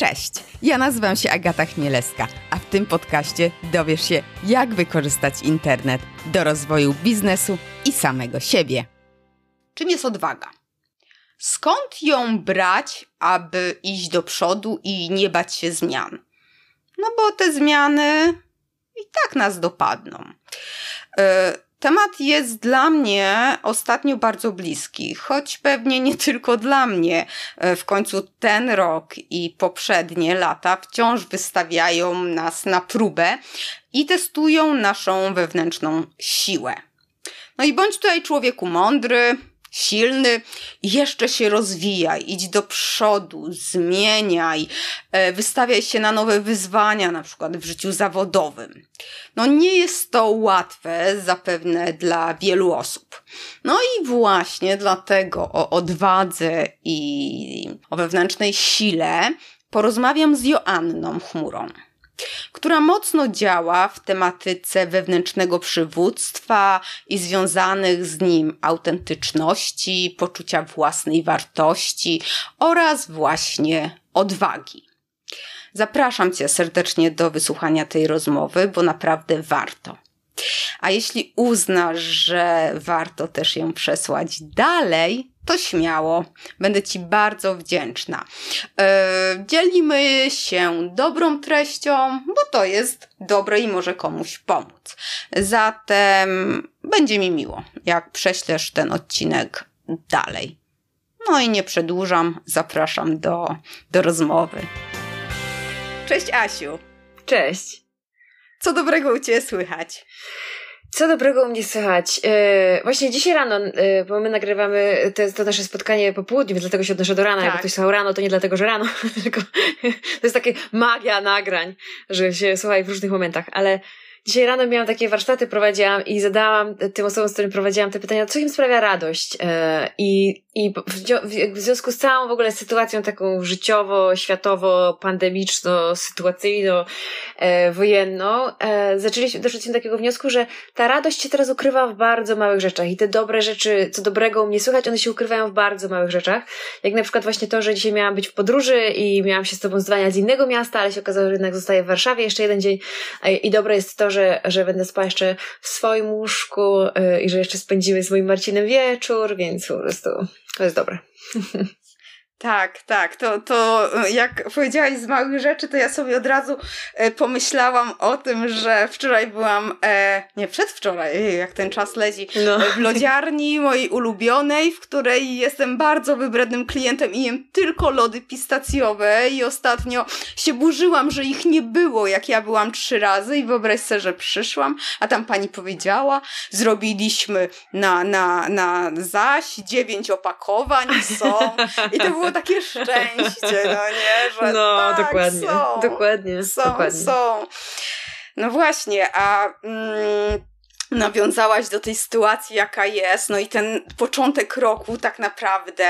Cześć, ja nazywam się Agata Chmielewska, a w tym podcaście dowiesz się, jak wykorzystać internet do rozwoju biznesu i samego siebie. Czym jest odwaga? Skąd ją brać, aby iść do przodu i nie bać się zmian? No bo te zmiany i tak nas dopadną. Yy, Temat jest dla mnie ostatnio bardzo bliski, choć pewnie nie tylko dla mnie. E, w końcu ten rok i poprzednie lata wciąż wystawiają nas na próbę i testują naszą wewnętrzną siłę. No i bądź tutaj człowieku mądry, silny, jeszcze się rozwijaj, idź do przodu, zmieniaj, e, wystawiaj się na nowe wyzwania, na przykład w życiu zawodowym. No nie jest to łatwe zapewne dla wielu osób. No i właśnie dlatego o odwadze i o wewnętrznej sile porozmawiam z Joanną Chmurą która mocno działa w tematyce wewnętrznego przywództwa i związanych z nim autentyczności, poczucia własnej wartości oraz właśnie odwagi. Zapraszam Cię serdecznie do wysłuchania tej rozmowy, bo naprawdę warto. A jeśli uznasz, że warto też ją przesłać dalej, to śmiało. Będę Ci bardzo wdzięczna. Yy, dzielimy się dobrą treścią, bo to jest dobre i może komuś pomóc. Zatem będzie mi miło, jak prześlesz ten odcinek dalej. No i nie przedłużam, zapraszam do, do rozmowy. Cześć Asiu. Cześć. Co dobrego u Ciebie słychać? Co dobrego u mnie słychać? Yy, właśnie dzisiaj rano, yy, bo my nagrywamy te, to nasze spotkanie po południu, więc dlatego się odnoszę do rana. Tak. Jak ktoś słuchał rano, to nie dlatego, że rano, tylko to jest takie magia nagrań, że się słucha w różnych momentach, ale Dzisiaj rano miałam takie warsztaty, prowadziłam i zadałam tym osobom, z którymi prowadziłam te pytania, co im sprawia radość. E, I, i w związku z całą w ogóle sytuacją taką życiowo, światowo, pandemiczno, sytuacyjno, e, wojenną, e, zaczęliśmy, doszliśmy do takiego wniosku, że ta radość się teraz ukrywa w bardzo małych rzeczach i te dobre rzeczy, co dobrego u mnie słychać, one się ukrywają w bardzo małych rzeczach. Jak na przykład właśnie to, że dzisiaj miałam być w podróży i miałam się z tobą zdwania z innego miasta, ale się okazało, że jednak zostaję w Warszawie jeszcze jeden dzień i dobre jest to, że że, będę spała jeszcze w swoim łóżku yy, i że jeszcze spędzimy z moim Marcinem wieczór, więc po prostu to jest dobre. Tak, tak. To, to jak powiedziałaś z małych rzeczy, to ja sobie od razu e, pomyślałam o tym, że wczoraj byłam, e, nie przedwczoraj, jak ten czas leci, no. w lodziarni mojej ulubionej, w której jestem bardzo wybrednym klientem i jem tylko lody pistacjowe i ostatnio się burzyłam, że ich nie było, jak ja byłam trzy razy i wyobraź sobie, że przyszłam, a tam pani powiedziała, zrobiliśmy na, na, na zaś dziewięć opakowań są i to było było takie szczęście, no nie? Że no, tak, dokładnie, są, dokładnie, są, dokładnie. są. No właśnie, a... Mm, nawiązałaś do tej sytuacji, jaka jest, no i ten początek roku tak naprawdę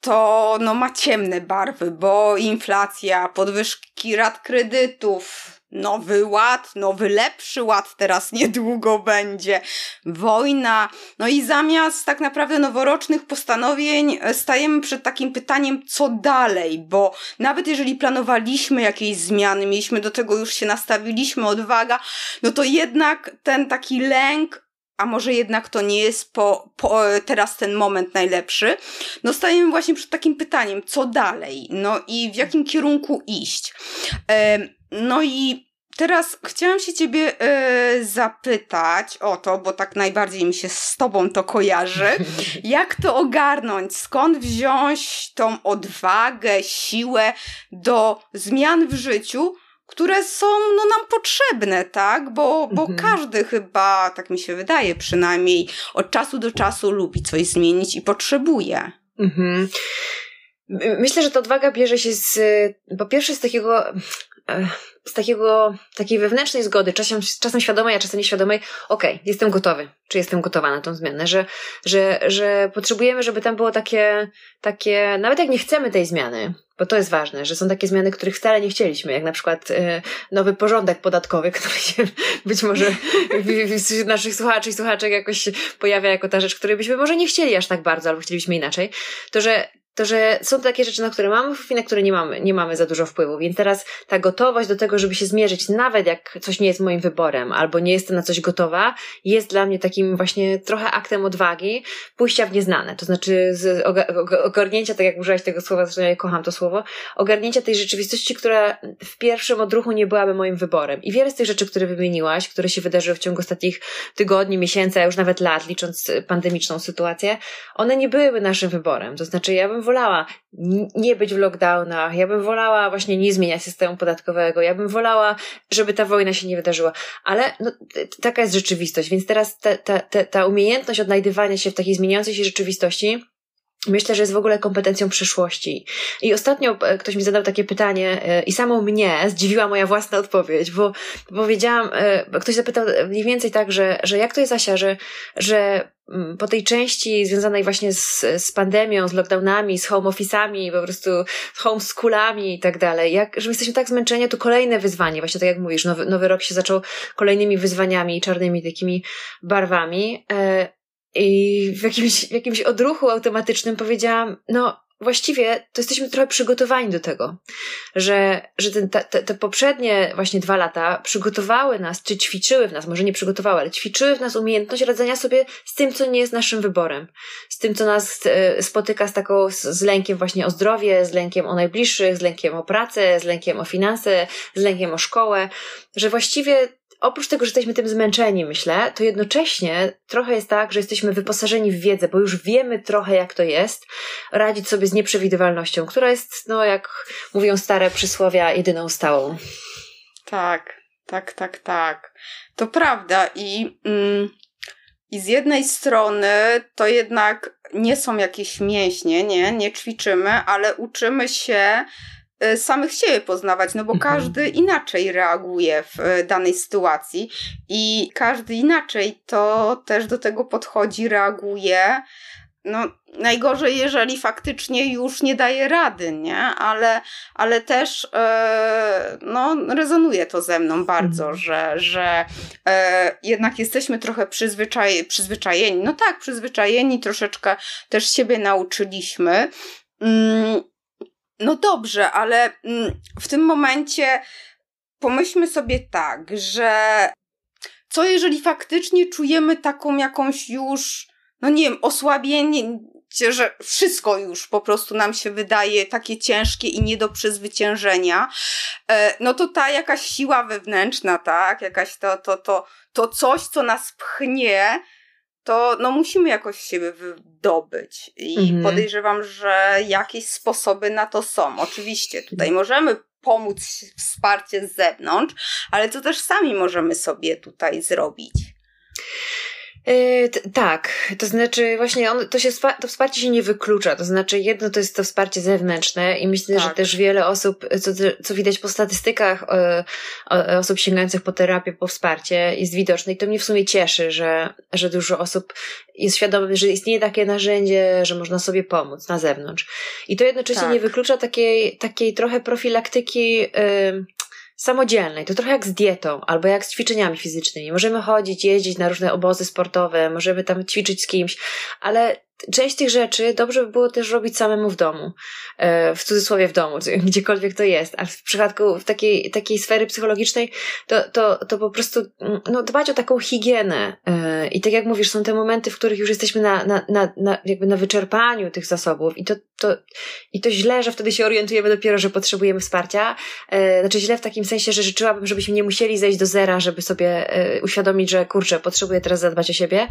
to no, ma ciemne barwy, bo inflacja, podwyżki rat kredytów, nowy ład, nowy lepszy ład teraz niedługo będzie, wojna. No i zamiast tak naprawdę noworocznych postanowień e, stajemy przed takim pytaniem, co dalej, bo nawet jeżeli planowaliśmy jakieś zmiany, mieliśmy do tego już się nastawiliśmy, odwaga, no to jednak ten taki lęk a może jednak to nie jest po, po, e, teraz ten moment najlepszy, no stajemy właśnie przed takim pytaniem, co dalej, no i w jakim kierunku iść. No i teraz chciałam się ciebie yy, zapytać o to, bo tak najbardziej mi się z tobą to kojarzy. Jak to ogarnąć? Skąd wziąć tą odwagę, siłę do zmian w życiu, które są no, nam potrzebne, tak? Bo, bo mhm. każdy chyba, tak mi się wydaje przynajmniej, od czasu do czasu lubi coś zmienić i potrzebuje. Mhm. Myślę, że ta odwaga bierze się z, po pierwsze z takiego, e, z takiego, takiej wewnętrznej zgody, czasem, czasem świadomej, a czasem nieświadomej, okej, okay, jestem gotowy, czy jestem gotowa na tą zmianę, że, że, że potrzebujemy, żeby tam było takie, takie, nawet jak nie chcemy tej zmiany, bo to jest ważne, że są takie zmiany, których wcale nie chcieliśmy, jak na przykład e, nowy porządek podatkowy, który się być może wśród naszych słuchaczy i słuchaczek jakoś pojawia jako ta rzecz, której byśmy może nie chcieli aż tak bardzo, albo chcielibyśmy inaczej, to że to że są takie rzeczy, na które mamy wpływ i na które nie mamy, nie mamy za dużo wpływu. Więc teraz ta gotowość do tego, żeby się zmierzyć, nawet jak coś nie jest moim wyborem, albo nie jestem na coś gotowa, jest dla mnie takim właśnie trochę aktem odwagi, pójścia w nieznane. To znaczy z ogarnięcia, tak jak użyłaś tego słowa, zresztą ja kocham to słowo, ogarnięcia tej rzeczywistości, która w pierwszym odruchu nie byłaby moim wyborem. I wiele z tych rzeczy, które wymieniłaś, które się wydarzyły w ciągu ostatnich tygodni, miesięcy, a już nawet lat, licząc pandemiczną sytuację, one nie były naszym wyborem. To znaczy ja bym wolała nie być w lockdownach, ja bym wolała właśnie nie zmieniać systemu podatkowego, ja bym wolała, żeby ta wojna się nie wydarzyła, ale no, taka jest rzeczywistość, więc teraz ta, ta, ta, ta umiejętność odnajdywania się w takiej zmieniającej się rzeczywistości Myślę, że jest w ogóle kompetencją przyszłości. I ostatnio e, ktoś mi zadał takie pytanie e, i samą mnie zdziwiła moja własna odpowiedź, bo powiedziałam, e, ktoś zapytał mniej więcej tak, że, że jak to jest Asia, że, że po tej części związanej właśnie z, z pandemią, z lockdownami, z home office'ami, po prostu z homeschoolami i tak dalej, jak, że my jesteśmy tak zmęczeni, to kolejne wyzwanie, właśnie tak jak mówisz, nowy, nowy rok się zaczął kolejnymi wyzwaniami, czarnymi takimi barwami. I w jakimś, w jakimś odruchu automatycznym powiedziałam, no właściwie to jesteśmy trochę przygotowani do tego, że, że ten, te, te poprzednie właśnie dwa lata przygotowały nas, czy ćwiczyły w nas, może nie przygotowały, ale ćwiczyły w nas umiejętność radzenia sobie z tym, co nie jest naszym wyborem, z tym, co nas e, spotyka z taką, z, z lękiem właśnie o zdrowie, z lękiem o najbliższych, z lękiem o pracę, z lękiem o finanse, z lękiem o szkołę, że właściwie oprócz tego, że jesteśmy tym zmęczeni, myślę, to jednocześnie trochę jest tak, że jesteśmy wyposażeni w wiedzę, bo już wiemy trochę, jak to jest radzić sobie z nieprzewidywalnością, która jest, no jak mówią stare przysłowia, jedyną stałą. Tak, tak, tak, tak. To prawda i. Mm, i z jednej strony to jednak nie są jakieś mięśnie, nie, nie ćwiczymy, ale uczymy się samych siebie poznawać, no bo mhm. każdy inaczej reaguje w e, danej sytuacji i każdy inaczej to też do tego podchodzi, reaguje. No, najgorzej, jeżeli faktycznie już nie daje rady, nie? Ale, ale też e, no, rezonuje to ze mną bardzo, mhm. że, że e, jednak jesteśmy trochę przyzwyczaj, przyzwyczajeni. No tak, przyzwyczajeni, troszeczkę też siebie nauczyliśmy. Mm, no dobrze, ale mm, w tym momencie pomyślmy sobie tak, że co jeżeli faktycznie czujemy taką jakąś już, no nie wiem, osłabienie, że wszystko już po prostu nam się wydaje takie ciężkie i nie do przezwyciężenia, e, no to ta jakaś siła wewnętrzna, tak, jakaś to, to, to, to coś, co nas pchnie, to no musimy jakoś siebie wydobyć. I mhm. podejrzewam, że jakieś sposoby na to są. Oczywiście tutaj możemy pomóc wsparcie z zewnątrz, ale co też sami możemy sobie tutaj zrobić. Yy, tak, to znaczy właśnie on, to, się, to wsparcie się nie wyklucza, to znaczy jedno to jest to wsparcie zewnętrzne i myślę, tak. że też wiele osób, co, co widać po statystykach e, osób sięgających po terapię, po wsparcie jest widoczne i to mnie w sumie cieszy, że, że dużo osób jest świadomych, że istnieje takie narzędzie, że można sobie pomóc na zewnątrz. I to jednocześnie tak. nie wyklucza takiej, takiej trochę profilaktyki yy, samodzielnej. To trochę jak z dietą albo jak z ćwiczeniami fizycznymi. Możemy chodzić, jeździć na różne obozy sportowe, możemy tam ćwiczyć z kimś, ale część tych rzeczy dobrze by było też robić samemu w domu, e, w cudzysłowie w domu, gdziekolwiek to jest, a w przypadku w takiej, takiej sfery psychologicznej to, to, to po prostu mm, no, dbać o taką higienę e, i tak jak mówisz, są te momenty, w których już jesteśmy na, na, na, na, jakby na wyczerpaniu tych zasobów i to, to, i to źle, że wtedy się orientujemy dopiero, że potrzebujemy wsparcia, e, znaczy źle w takim sensie, że życzyłabym, żebyśmy nie musieli zejść do zera, żeby sobie uświadomić, że kurczę, potrzebuję teraz zadbać o siebie,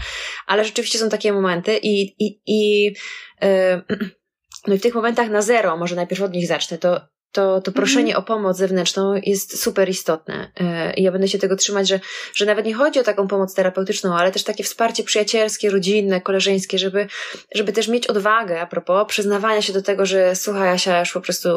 ale rzeczywiście są takie momenty i, i, i, e, no i w tych momentach na zero, może najpierw od nich zacznę, to to, to proszenie mm -hmm. o pomoc zewnętrzną jest super istotne. E, I ja będę się tego trzymać, że, że nawet nie chodzi o taką pomoc terapeutyczną, ale też takie wsparcie przyjacielskie, rodzinne, koleżeńskie, żeby, żeby też mieć odwagę a propos przyznawania się do tego, że słuchaj, Asia już po prostu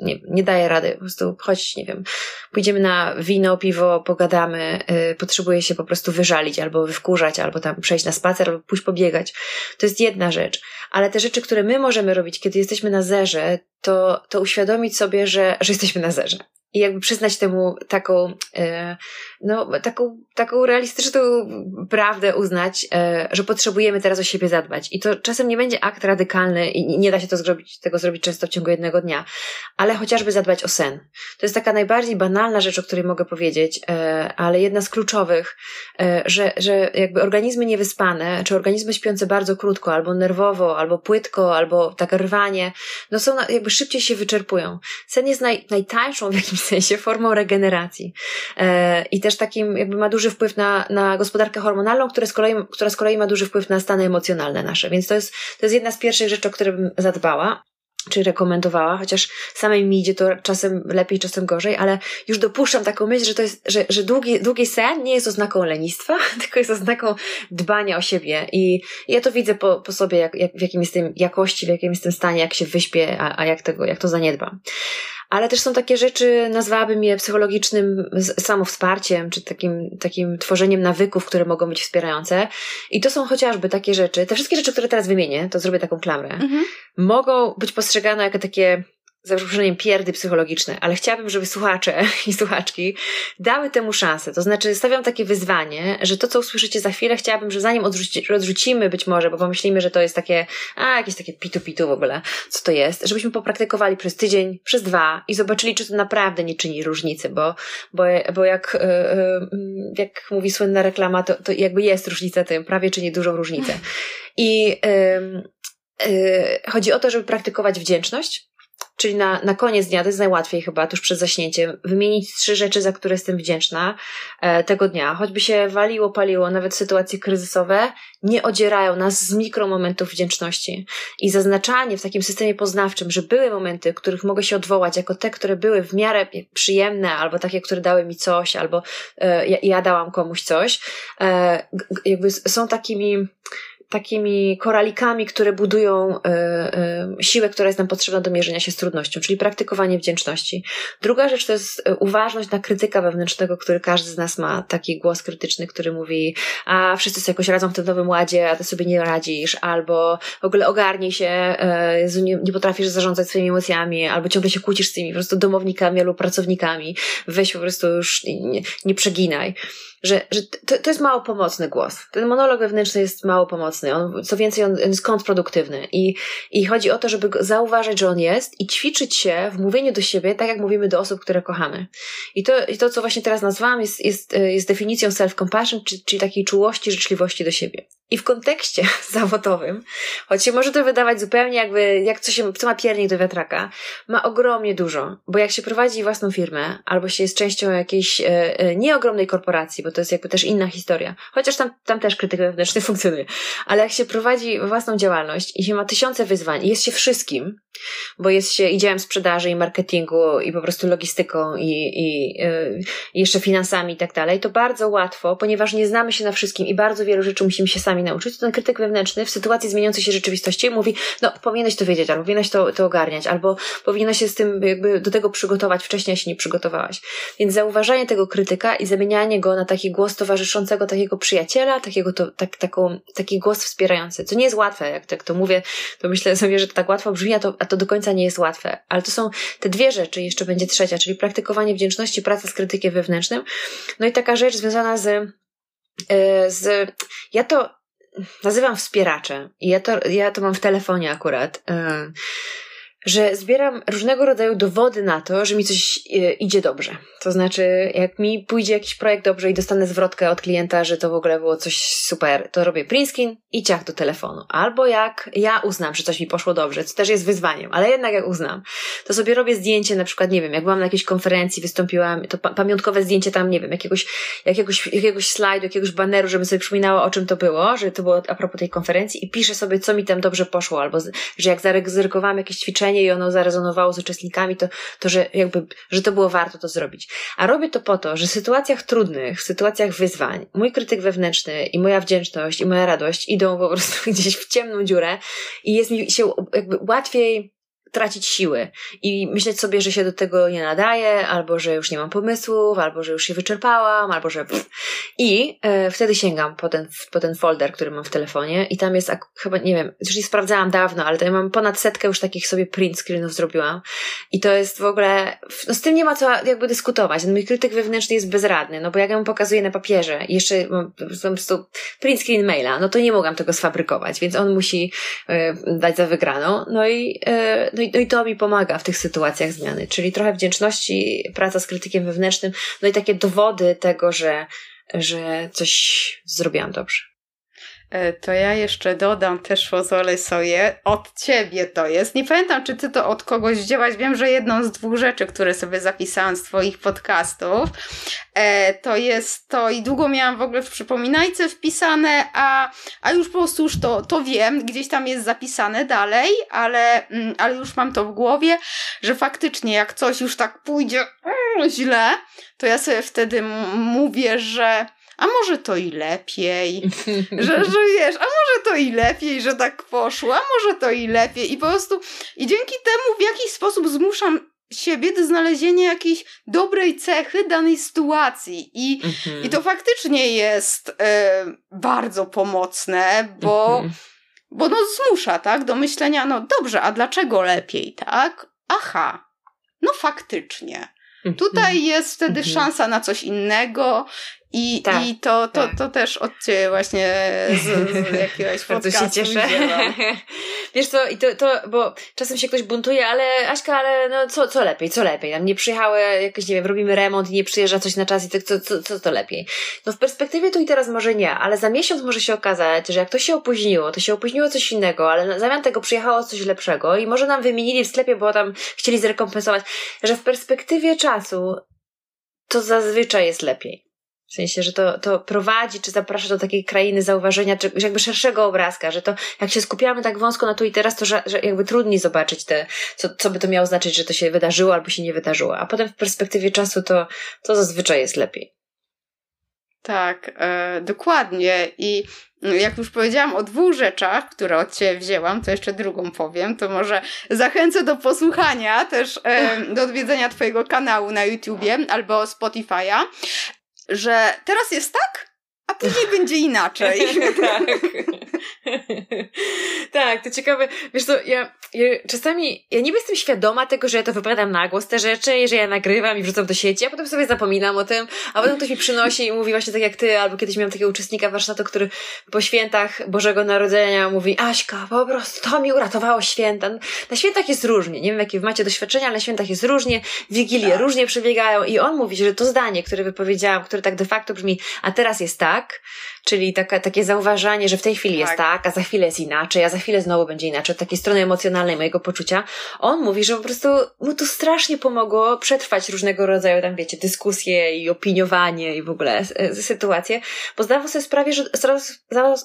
nie, nie daje rady, po prostu chodź, nie wiem, pójdziemy na wino, piwo, pogadamy, yy, potrzebuję się po prostu wyżalić, albo wkurzać, albo tam przejść na spacer, albo pójść pobiegać. To jest jedna rzecz. Ale te rzeczy, które my możemy robić, kiedy jesteśmy na zerze, to, to uświadomić sobie, że, że jesteśmy na zerze. I jakby przyznać temu taką, e, no, taką, taką realistyczną prawdę uznać, e, że potrzebujemy teraz o siebie zadbać. I to czasem nie będzie akt radykalny i nie da się to zrobić, tego zrobić często w ciągu jednego dnia, ale chociażby zadbać o sen. To jest taka najbardziej banalna rzecz, o której mogę powiedzieć, e, ale jedna z kluczowych, że, że jakby organizmy niewyspane, czy organizmy śpiące bardzo krótko, albo nerwowo, albo płytko, albo tak rwanie, no są jakby szybciej się wyczerpują. Sen jest naj, najtańszą w jakimś sensie formą regeneracji. E, I też takim jakby ma duży wpływ na, na gospodarkę hormonalną, która z, kolei, która z kolei ma duży wpływ na stany emocjonalne nasze. Więc to jest, to jest jedna z pierwszych rzeczy, o które bym zadbała czy rekomendowała, chociaż samej mi idzie to czasem lepiej, czasem gorzej, ale już dopuszczam taką myśl, że to jest, że, że długi, długi sen nie jest oznaką lenistwa, tylko jest oznaką dbania o siebie i ja to widzę po, po sobie, jak, jak, w jakim jestem jakości, w jakim jestem stanie, jak się wyśpię, a, a jak tego, jak to zaniedbam ale też są takie rzeczy, nazwałabym je psychologicznym samowsparciem, czy takim, takim tworzeniem nawyków, które mogą być wspierające. I to są chociażby takie rzeczy, te wszystkie rzeczy, które teraz wymienię, to zrobię taką klamrę, mhm. mogą być postrzegane jako takie za przeproszeniem pierdy psychologiczne, ale chciałabym, żeby słuchacze i słuchaczki dały temu szansę. To znaczy, stawiam takie wyzwanie, że to, co usłyszycie za chwilę, chciałabym, że zanim odrzuci, odrzucimy być może, bo pomyślimy, że to jest takie, a jakieś takie pitu-pitu w ogóle, co to jest, żebyśmy popraktykowali przez tydzień, przez dwa i zobaczyli, czy to naprawdę nie czyni różnicy, bo, bo, bo jak, e, jak mówi słynna reklama, to, to jakby jest różnica tym, prawie czyni dużą różnicę. I yy, chodzi o to, żeby praktykować wdzięczność, Czyli na, na koniec dnia, to jest najłatwiej chyba, tuż przed zaśnięciem, wymienić trzy rzeczy, za które jestem wdzięczna e, tego dnia. Choćby się waliło, paliło, nawet sytuacje kryzysowe nie odzierają nas z mikromomentów wdzięczności. I zaznaczanie w takim systemie poznawczym, że były momenty, których mogę się odwołać jako te, które były w miarę przyjemne, albo takie, które dały mi coś, albo e, ja, ja dałam komuś coś, e, jakby są takimi takimi koralikami, które budują y, y, siłę, która jest nam potrzebna do mierzenia się z trudnością, czyli praktykowanie wdzięczności. Druga rzecz to jest e, uważność na krytyka wewnętrznego, który każdy z nas ma, taki głos krytyczny, który mówi, a wszyscy sobie jakoś radzą w tym nowym ładzie, a ty sobie nie radzisz, albo w ogóle ogarnij się, Jezu, nie, nie potrafisz zarządzać swoimi emocjami, albo ciągle się kłócisz z tymi po prostu domownikami albo pracownikami, weź po prostu już nie, nie przeginaj że, że to, to jest mało pomocny głos. Ten monolog wewnętrzny jest mało pomocny. On, co więcej, on, on jest kontrproduktywny. I, I chodzi o to, żeby zauważyć, że on jest i ćwiczyć się w mówieniu do siebie, tak jak mówimy do osób, które kochamy. I to, i to co właśnie teraz nazwałam, jest, jest, jest definicją self-compassion, czyli, czyli takiej czułości, życzliwości do siebie. I w kontekście zawodowym, choć się może to wydawać zupełnie jakby, jak co, się, co ma piernik do wiatraka, ma ogromnie dużo. Bo jak się prowadzi własną firmę, albo się jest częścią jakiejś e, e, nieogromnej korporacji, bo to jest jakby też inna historia. Chociaż tam, tam też krytyk wewnętrzny funkcjonuje. Ale jak się prowadzi własną działalność i się ma tysiące wyzwań i jest się wszystkim, bo jest się i działem sprzedaży, i marketingu, i po prostu logistyką, i, i, yy, jeszcze finansami i tak dalej, to bardzo łatwo, ponieważ nie znamy się na wszystkim i bardzo wielu rzeczy musimy się sami nauczyć, to ten krytyk wewnętrzny w sytuacji zmieniającej się rzeczywistości mówi, no powinieneś to wiedzieć, albo powinieneś to, to ogarniać, albo powinieneś się z tym jakby do tego przygotować wcześniej, się nie przygotowałaś. Więc zauważanie tego krytyka i zamienianie go na taki głos towarzyszącego takiego przyjaciela, takiego to, tak, taką, taki głos wspierający, co nie jest łatwe, jak tak to mówię, to myślę sobie, że to tak łatwo brzmi, a to, a to do końca nie jest łatwe. Ale to są te dwie rzeczy, jeszcze będzie trzecia, czyli praktykowanie wdzięczności, praca z krytykiem wewnętrznym. No i taka rzecz związana z, e, z ja to nazywam wspieracze. I ja to, ja to mam w telefonie akurat. Że zbieram różnego rodzaju dowody na to, że mi coś e, idzie dobrze. To znaczy, jak mi pójdzie jakiś projekt dobrze i dostanę zwrotkę od klienta, że to w ogóle było coś super, to robię print screen i ciach do telefonu. Albo jak ja uznam, że coś mi poszło dobrze, co też jest wyzwaniem, ale jednak jak uznam, to sobie robię zdjęcie, na przykład, nie wiem, jak byłam na jakiejś konferencji, wystąpiłam, to pamiątkowe zdjęcie tam, nie wiem, jakiegoś, jakiegoś, jakiegoś slajdu, jakiegoś baneru, żeby sobie przypominało, o czym to było, że to było a propos tej konferencji i piszę sobie, co mi tam dobrze poszło, albo że jak zaryzykowałam jakieś ćwiczenie i ono zarezonowało z uczestnikami, to, to że jakby, że to było warto to zrobić. A robię to po to, że w sytuacjach trudnych, w sytuacjach wyzwań, mój krytyk wewnętrzny i moja wdzięczność i moja radość idą po prostu gdzieś w ciemną dziurę i jest mi się jakby łatwiej tracić siły i myśleć sobie, że się do tego nie nadaje, albo że już nie mam pomysłów, albo że już się wyczerpałam, albo że. I e, wtedy sięgam po ten, po ten folder, który mam w telefonie, i tam jest chyba, nie wiem, już nie sprawdzałam dawno, ale ja mam ponad setkę już takich sobie print screenów zrobiłam. I to jest w ogóle. No z tym nie ma co jakby dyskutować. Ten mój krytyk wewnętrzny jest bezradny, no bo jak ja mu pokazuję na papierze jeszcze mam po prostu print screen maila, no to nie mogłam tego sfabrykować, więc on musi e, dać za wygraną. No i, e, no i, no i to mi pomaga w tych sytuacjach zmiany, czyli trochę wdzięczności, praca z krytykiem wewnętrznym, no i takie dowody tego, że, że coś zrobiłam dobrze. E, to ja jeszcze dodam też pozwolę sobie, od ciebie to jest. Nie pamiętam, czy ty to od kogoś wzięłaś. Wiem, że jedną z dwóch rzeczy, które sobie zapisałam z twoich podcastów, e, to jest to i długo miałam w ogóle w przypominajce wpisane, a, a już po prostu już to, to wiem, gdzieś tam jest zapisane dalej, ale, mm, ale już mam to w głowie, że faktycznie jak coś już tak pójdzie mm, źle, to ja sobie wtedy mówię, że a może to i lepiej, że, że wiesz, a może to i lepiej, że tak poszło, a może to i lepiej i po prostu i dzięki temu w jakiś sposób zmuszam siebie do znalezienia jakiejś dobrej cechy danej sytuacji. I, mhm. i to faktycznie jest y, bardzo pomocne, bo, mhm. bo no zmusza, tak, do myślenia, no dobrze, a dlaczego lepiej, tak? Aha, no faktycznie. Mhm. Tutaj jest wtedy mhm. szansa na coś innego i, tak, i to, to, tak. to też od ciebie właśnie z, z jakiegoś Bardzo się cieszę. Wiesz co, i to, to, bo czasem się ktoś buntuje, ale Aśka, ale no co, co lepiej, co lepiej? Nam nie przyjechały jakieś, nie wiem, robimy remont i nie przyjeżdża coś na czas i tak, co, co, co to lepiej? No w perspektywie tu i teraz może nie, ale za miesiąc może się okazać, że jak to się opóźniło, to się opóźniło coś innego, ale zamiast tego przyjechało coś lepszego i może nam wymienili w sklepie, bo tam chcieli zrekompensować, że w perspektywie czasu to zazwyczaj jest lepiej. W sensie, że to, to prowadzi, czy zaprasza do takiej krainy zauważenia, czy jakby szerszego obrazka, że to jak się skupiamy tak wąsko na tu i teraz, to że, że jakby trudniej zobaczyć te, co, co by to miało znaczyć, że to się wydarzyło albo się nie wydarzyło. A potem w perspektywie czasu to, to zazwyczaj jest lepiej. Tak, e, dokładnie. I jak już powiedziałam o dwóch rzeczach, które od Ciebie wzięłam, to jeszcze drugą powiem, to może zachęcę do posłuchania, też e, do odwiedzenia Twojego kanału na YouTubie albo Spotify'a że teraz jest tak, a później będzie inaczej. tak. tak, to ciekawe. Wiesz co, ja, ja, czasami, ja niby jestem świadoma tego, że ja to wypowiadam na głos, te rzeczy, że ja nagrywam i wrzucam do sieci, a potem sobie zapominam o tym, a potem ktoś mi przynosi i mówi właśnie tak jak ty, albo kiedyś miałam takiego uczestnika warsztatu, który po świętach Bożego Narodzenia mówi, Aśka, po prostu to mi uratowało święta. Na świętach jest różnie, nie wiem jakie macie doświadczenia, ale na świętach jest różnie, wigilie tak. różnie przebiegają i on mówi, że to zdanie, które wypowiedziałam, które tak de facto brzmi, a teraz jest tak, Tag. Czyli taka, takie zauważanie, że w tej chwili tak. jest tak, a za chwilę jest inaczej, a za chwilę znowu będzie inaczej, od takiej strony emocjonalnej mojego poczucia. On mówi, że po prostu mu to strasznie pomogło przetrwać różnego rodzaju tam, wiecie, dyskusje i opiniowanie i w ogóle e, sytuacje, bo zdawał sobie sprawę, że,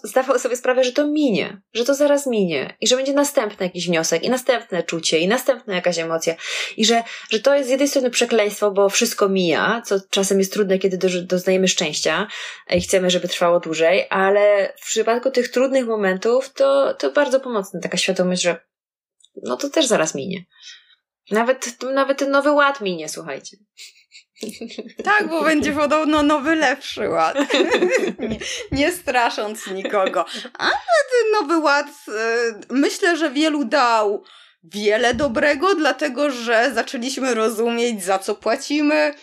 zdawał sobie sprawę, że to minie, że to zaraz minie i że będzie następny jakiś wniosek i następne czucie i następna jakaś emocja i że, że to jest z jednej strony przekleństwo, bo wszystko mija, co czasem jest trudne, kiedy do, doznajemy szczęścia i chcemy, żeby trwało dłużej, ale w przypadku tych trudnych momentów to, to bardzo pomocna taka świadomość, że no to też zaraz minie. Nawet, nawet ten nowy ład minie, słuchajcie. Tak, bo będzie podobno nowy, lepszy ład. nie, nie strasząc nikogo. Ale ten nowy ład y, myślę, że wielu dał wiele dobrego, dlatego że zaczęliśmy rozumieć, za co płacimy,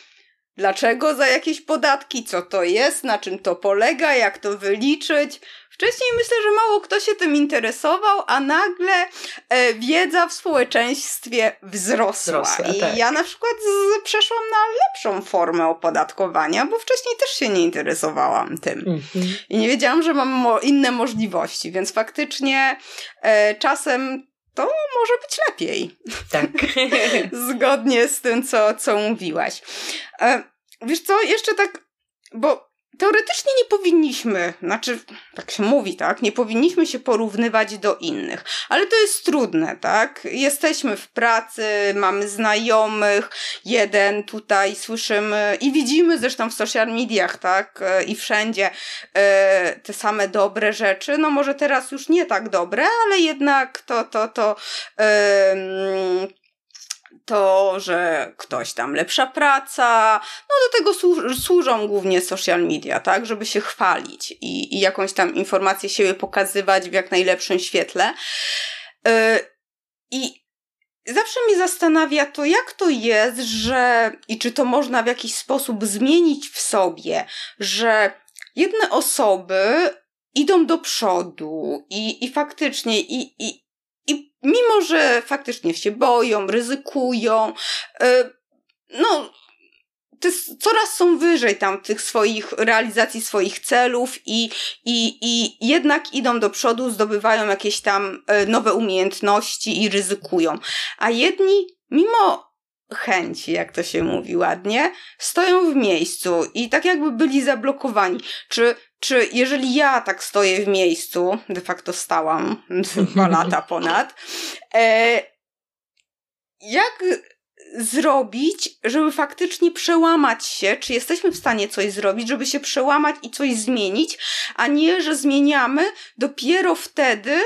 dlaczego za jakieś podatki, co to jest, na czym to polega, jak to wyliczyć. Wcześniej myślę, że mało kto się tym interesował, a nagle e, wiedza w społeczeństwie wzrosła. wzrosła I tak. ja na przykład z, przeszłam na lepszą formę opodatkowania, bo wcześniej też się nie interesowałam tym. Mhm. I nie wiedziałam, że mam mo inne możliwości, więc faktycznie e, czasem to może być lepiej. Tak. Zgodnie z tym, co, co mówiłaś. E, wiesz co, jeszcze tak, bo teoretycznie nie powinniśmy, znaczy, tak się mówi, tak, nie powinniśmy się porównywać do innych, ale to jest trudne, tak? Jesteśmy w pracy, mamy znajomych, jeden tutaj słyszymy i widzimy zresztą w social mediach, tak, i wszędzie e, te same dobre rzeczy, no może teraz już nie tak dobre, ale jednak to, to, to e, to, że ktoś tam lepsza praca, no do tego służą głównie social media, tak, żeby się chwalić i, i jakąś tam informację siebie pokazywać w jak najlepszym świetle. Yy, I zawsze mnie zastanawia to, jak to jest, że i czy to można w jakiś sposób zmienić w sobie, że jedne osoby idą do przodu i, i faktycznie i, i, i mimo, że faktycznie się boją, ryzykują, y, no, coraz są wyżej tam tych swoich realizacji swoich celów i, i, i jednak idą do przodu, zdobywają jakieś tam y, nowe umiejętności i ryzykują. A jedni, mimo chęci, jak to się mówi ładnie, stoją w miejscu i tak jakby byli zablokowani. Czy czy jeżeli ja tak stoję w miejscu, de facto stałam dwa lata ponad, e, jak zrobić, żeby faktycznie przełamać się, czy jesteśmy w stanie coś zrobić, żeby się przełamać i coś zmienić, a nie, że zmieniamy dopiero wtedy,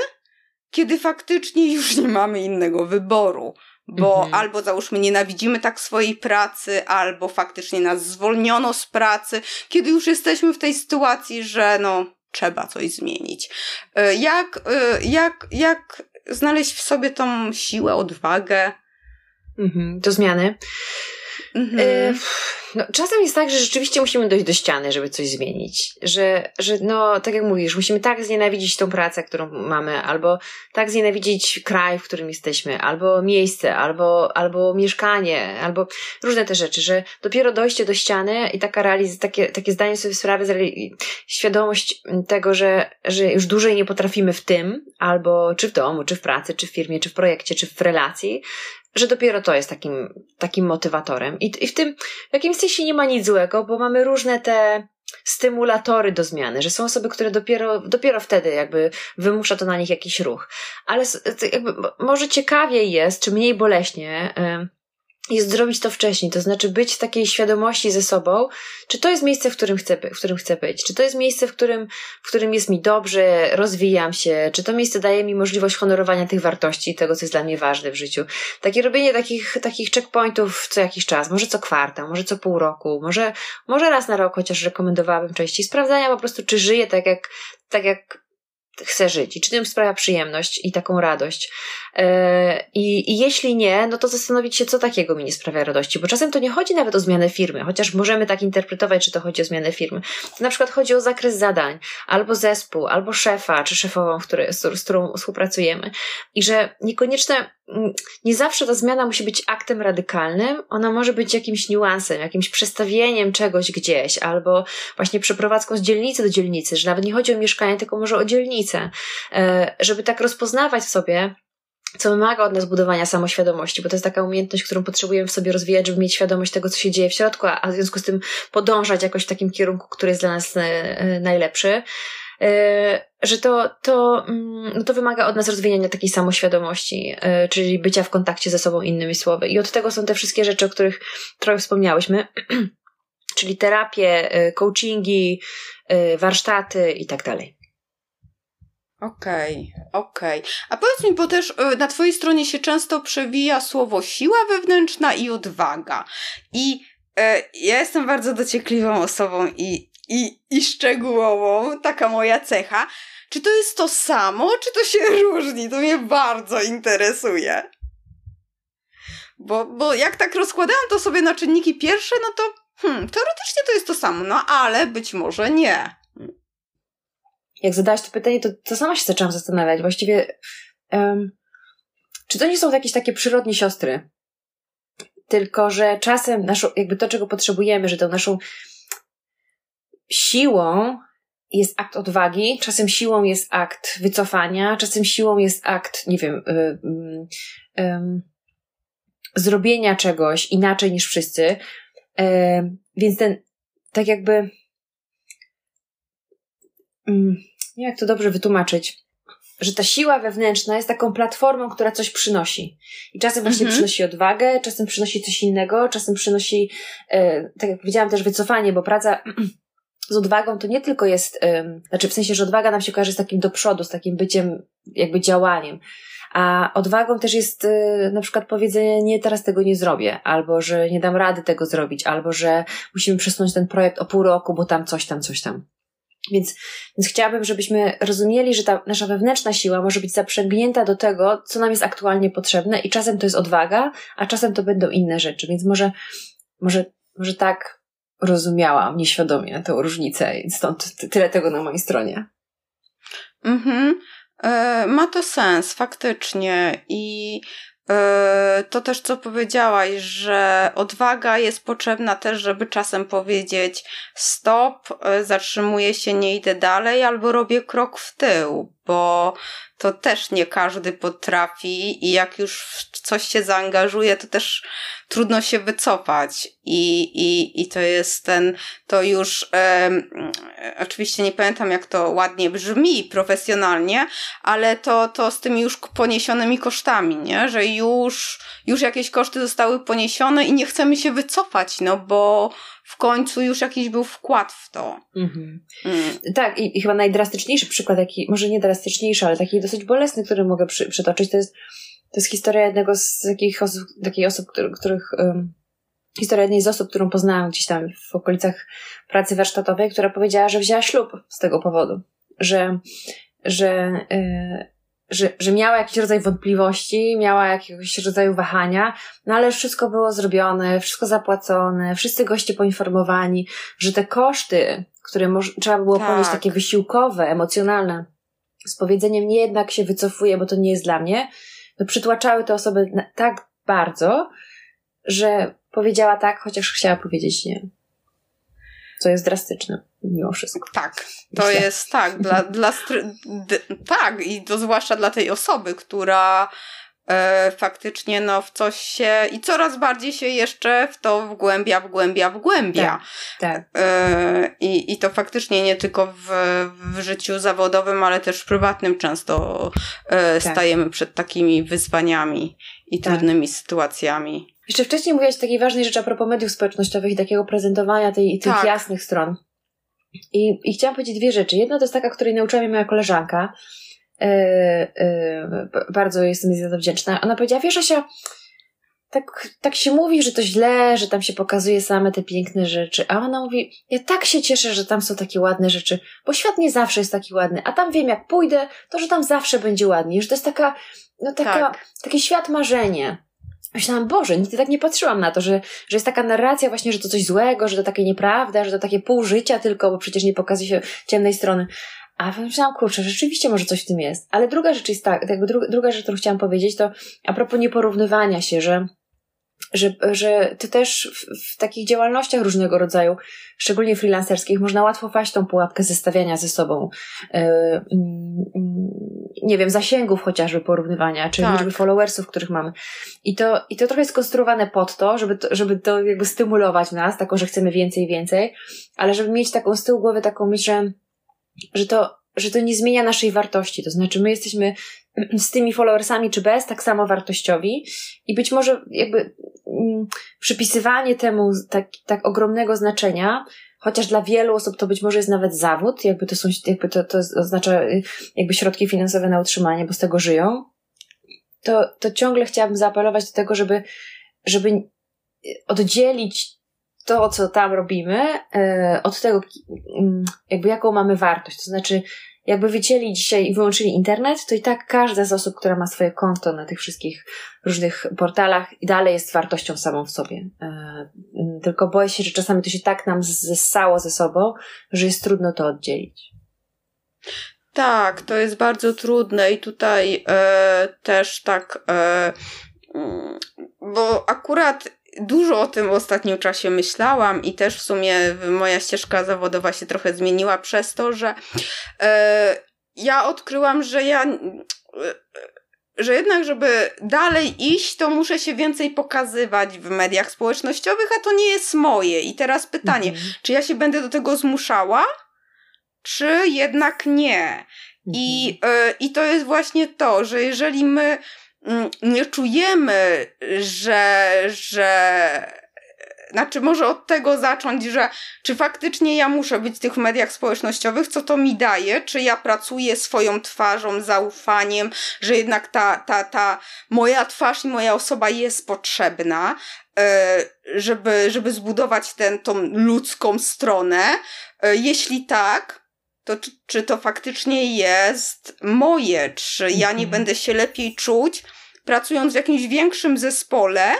kiedy faktycznie już nie mamy innego wyboru bo mhm. albo załóżmy nienawidzimy tak swojej pracy, albo faktycznie nas zwolniono z pracy, kiedy już jesteśmy w tej sytuacji, że no trzeba coś zmienić. E, jak, e, jak, jak znaleźć w sobie tą siłę, odwagę? Mhm, do zmiany. Mhm. E, no, czasem jest tak, że rzeczywiście musimy dojść do ściany, żeby coś zmienić. Że, że no, tak jak mówisz, musimy tak znienawidzić tą pracę, którą mamy, albo tak znienawidzić kraj, w którym jesteśmy, albo miejsce, albo, albo mieszkanie, albo różne te rzeczy, że dopiero dojście do ściany i taka realizacja, takie, takie zdanie sobie sprawy, świadomość tego, że, że już dłużej nie potrafimy w tym, albo czy w domu, czy w pracy, czy w firmie, czy w projekcie, czy w relacji, że dopiero to jest takim, takim motywatorem. I, I w tym w jakimś sensie nie ma nic złego, bo mamy różne te stymulatory do zmiany, że są osoby, które dopiero, dopiero wtedy jakby wymusza to na nich jakiś ruch. Ale jakby może ciekawiej jest, czy mniej boleśnie, jest zrobić to wcześniej, to znaczy być w takiej świadomości ze sobą, czy to jest miejsce, w którym chcę, w którym chcę być, czy to jest miejsce, w którym, w którym jest mi dobrze, rozwijam się, czy to miejsce daje mi możliwość honorowania tych wartości, tego, co jest dla mnie ważne w życiu. Takie robienie takich, takich checkpointów co jakiś czas, może co kwartał, może co pół roku, może, może raz na rok, chociaż rekomendowałabym częściej, sprawdzania po prostu, czy żyję tak jak, tak jak chce żyć i czy tym sprawia przyjemność i taką radość. E, I, I jeśli nie, no to zastanowić się, co takiego mi nie sprawia radości, bo czasem to nie chodzi nawet o zmianę firmy, chociaż możemy tak interpretować, czy to chodzi o zmianę firmy. To na przykład chodzi o zakres zadań, albo zespół, albo szefa, czy szefową, który, z, z którą współpracujemy. I że niekoniecznie, mm, nie zawsze ta zmiana musi być aktem radykalnym, ona może być jakimś niuansem, jakimś przestawieniem czegoś gdzieś, albo właśnie przeprowadzką z dzielnicy do dzielnicy, że nawet nie chodzi o mieszkanie, tylko może o dzielnicę. E, żeby tak rozpoznawać w sobie, co wymaga od nas budowania samoświadomości, bo to jest taka umiejętność, którą potrzebujemy w sobie rozwijać, żeby mieć świadomość tego, co się dzieje w środku, a w związku z tym podążać jakoś w takim kierunku, który jest dla nas e, e, najlepszy. E, że to, to, mm, no to wymaga od nas rozwijania takiej samoświadomości, czyli bycia w kontakcie ze sobą, innymi słowy. I od tego są te wszystkie rzeczy, o których trochę wspomniałyśmy, czyli terapie, coachingi, warsztaty i tak dalej. Okej, okay, okej. Okay. A powiedz mi, bo też na Twojej stronie się często przewija słowo siła wewnętrzna i odwaga. I e, ja jestem bardzo dociekliwą osobą i, i, i szczegółową, taka moja cecha. Czy to jest to samo, czy to się różni? To mnie bardzo interesuje. Bo, bo jak tak rozkładałam to sobie na czynniki pierwsze, no to hmm, teoretycznie to jest to samo, no ale być może nie jak zadałaś to pytanie, to, to sama się zaczęłam zastanawiać. Właściwie, um, czy to nie są jakieś takie przyrodnie siostry? Tylko, że czasem naszą, jakby to, czego potrzebujemy, że tą naszą siłą jest akt odwagi, czasem siłą jest akt wycofania, czasem siłą jest akt, nie wiem, y, y, y, zrobienia czegoś inaczej niż wszyscy. więc ten, tak jakby mm, nie wiem jak to dobrze wytłumaczyć, że ta siła wewnętrzna jest taką platformą, która coś przynosi. I czasem właśnie mhm. przynosi odwagę, czasem przynosi coś innego, czasem przynosi, e, tak jak powiedziałam, też wycofanie, bo praca z odwagą to nie tylko jest, znaczy w sensie, że odwaga nam się kojarzy z takim do przodu, z takim byciem, jakby działaniem. A odwagą też jest y, na przykład powiedzenie, nie, teraz tego nie zrobię, albo że nie dam rady tego zrobić, albo że musimy przesunąć ten projekt o pół roku, bo tam coś tam, coś tam. Więc, więc chciałabym, żebyśmy rozumieli, że ta nasza wewnętrzna siła może być zaprzęgnięta do tego, co nam jest aktualnie potrzebne i czasem to jest odwaga, a czasem to będą inne rzeczy. Więc może, może, może tak rozumiałam nieświadomie tę różnicę, stąd tyle tego na mojej stronie. Mhm. E, ma to sens, faktycznie. I e, to też, co powiedziałaś, że odwaga jest potrzebna też, żeby czasem powiedzieć stop, e, zatrzymuję się, nie idę dalej, albo robię krok w tył, bo to też nie każdy potrafi i jak już w coś się zaangażuje, to też trudno się wycofać i, i, i to jest ten, to już e, oczywiście nie pamiętam jak to ładnie brzmi profesjonalnie, ale to, to z tymi już poniesionymi kosztami, nie? Że już, już jakieś koszty zostały poniesione i nie chcemy się wycofać, no bo w końcu już jakiś był wkład w to. Mhm. Mm. Tak, i, i, chyba najdrastyczniejszy przykład, jaki, może nie drastyczniejszy, ale taki dosyć bolesny, który mogę przy, przytoczyć, to jest, to jest historia jednego z takich osób, takich osób, których, których um, historia jednej z osób, którą poznałam gdzieś tam w okolicach pracy warsztatowej, która powiedziała, że wzięła ślub z tego powodu, że, że yy, że, że miała jakiś rodzaj wątpliwości, miała jakiegoś rodzaju wahania, no ale wszystko było zrobione, wszystko zapłacone, wszyscy goście poinformowani, że te koszty, które może, trzeba było tak. ponieść takie wysiłkowe, emocjonalne, z powiedzeniem nie jednak się wycofuję, bo to nie jest dla mnie, no przytłaczały te osoby tak bardzo, że powiedziała tak, chociaż chciała powiedzieć nie. Co jest drastyczne mimo wszystko. Tak, to Myślę. jest tak, dla, dla tak i to zwłaszcza dla tej osoby, która e, faktycznie no w coś się i coraz bardziej się jeszcze w to wgłębia, wgłębia, wgłębia. Tak, tak. E, i, I to faktycznie nie tylko w, w życiu zawodowym, ale też w prywatnym często e, tak. stajemy przed takimi wyzwaniami i tak. trudnymi sytuacjami. Jeszcze wcześniej mówiłaś takiej ważnej rzeczy a propos mediów społecznościowych i takiego prezentowania tej, tych tak. jasnych stron. I, I chciałam powiedzieć dwie rzeczy. Jedna to jest taka, której nauczyła mnie moja koleżanka. Yy, yy, bardzo jestem jej za to wdzięczna. Ona powiedziała, wiesz Asia, tak, tak się mówi, że to źle, że tam się pokazuje same te piękne rzeczy. A ona mówi, ja tak się cieszę, że tam są takie ładne rzeczy, bo świat nie zawsze jest taki ładny. A tam wiem, jak pójdę, to że tam zawsze będzie ładnie, że to jest taka, no taka, tak. taki świat marzenie. Myślałam, Boże, nigdy tak nie patrzyłam na to, że, że jest taka narracja właśnie, że to coś złego, że to takie nieprawda, że to takie pół życia tylko, bo przecież nie pokazuje się ciemnej strony. A myślałam, kurczę, rzeczywiście może coś w tym jest. Ale druga rzecz jest tak, druga, druga rzecz, którą chciałam powiedzieć, to a propos nieporównywania się, że że, że ty też w, w, takich działalnościach różnego rodzaju, szczególnie freelancerskich, można łatwo wpaść tą pułapkę zestawiania ze sobą. Yy, yy, nie wiem, zasięgów chociażby porównywania, czy tak. liczby followersów, których mamy. I to, I to trochę jest konstruowane pod to, żeby to, żeby to jakby stymulować nas, taką, że chcemy więcej więcej, ale żeby mieć taką z tyłu głowy taką myśl, że, że to, że to nie zmienia naszej wartości. To znaczy, my jesteśmy z tymi followersami czy bez tak samo wartościowi i być może jakby mm, przypisywanie temu tak, tak ogromnego znaczenia chociaż dla wielu osób to być może jest nawet zawód, jakby to są, jakby to, to oznacza jakby środki finansowe na utrzymanie, bo z tego żyją, to, to ciągle chciałabym zaapelować do tego, żeby, żeby oddzielić to, co tam robimy, y, od tego, mm, jakby jaką mamy wartość. To znaczy, jakby wycięli dzisiaj i wyłączyli internet, to i tak każda z osób, która ma swoje konto na tych wszystkich różnych portalach, dalej jest wartością samą w sobie. E, tylko boję się, że czasami to się tak nam zessało ze sobą, że jest trudno to oddzielić. Tak, to jest bardzo trudne i tutaj e, też tak, e, mm, bo akurat dużo o tym w ostatnim czasie myślałam i też w sumie moja ścieżka zawodowa się trochę zmieniła przez to, że e, ja odkryłam, że ja. E, że jednak, żeby dalej iść, to muszę się więcej pokazywać w mediach społecznościowych, a to nie jest moje. I teraz pytanie, mhm. czy ja się będę do tego zmuszała? czy jednak nie. I, mhm. I to jest właśnie to, że jeżeli my nie czujemy, że, że znaczy, może od tego zacząć, że czy faktycznie ja muszę być w tych mediach społecznościowych, co to mi daje, czy ja pracuję swoją twarzą, zaufaniem, że jednak ta, ta, ta moja twarz i moja osoba jest potrzebna, e, żeby, żeby zbudować tę tą ludzką stronę. E, jeśli tak, to czy, czy to faktycznie jest moje, czy ja nie mhm. będę się lepiej czuć, pracując w jakimś większym zespole,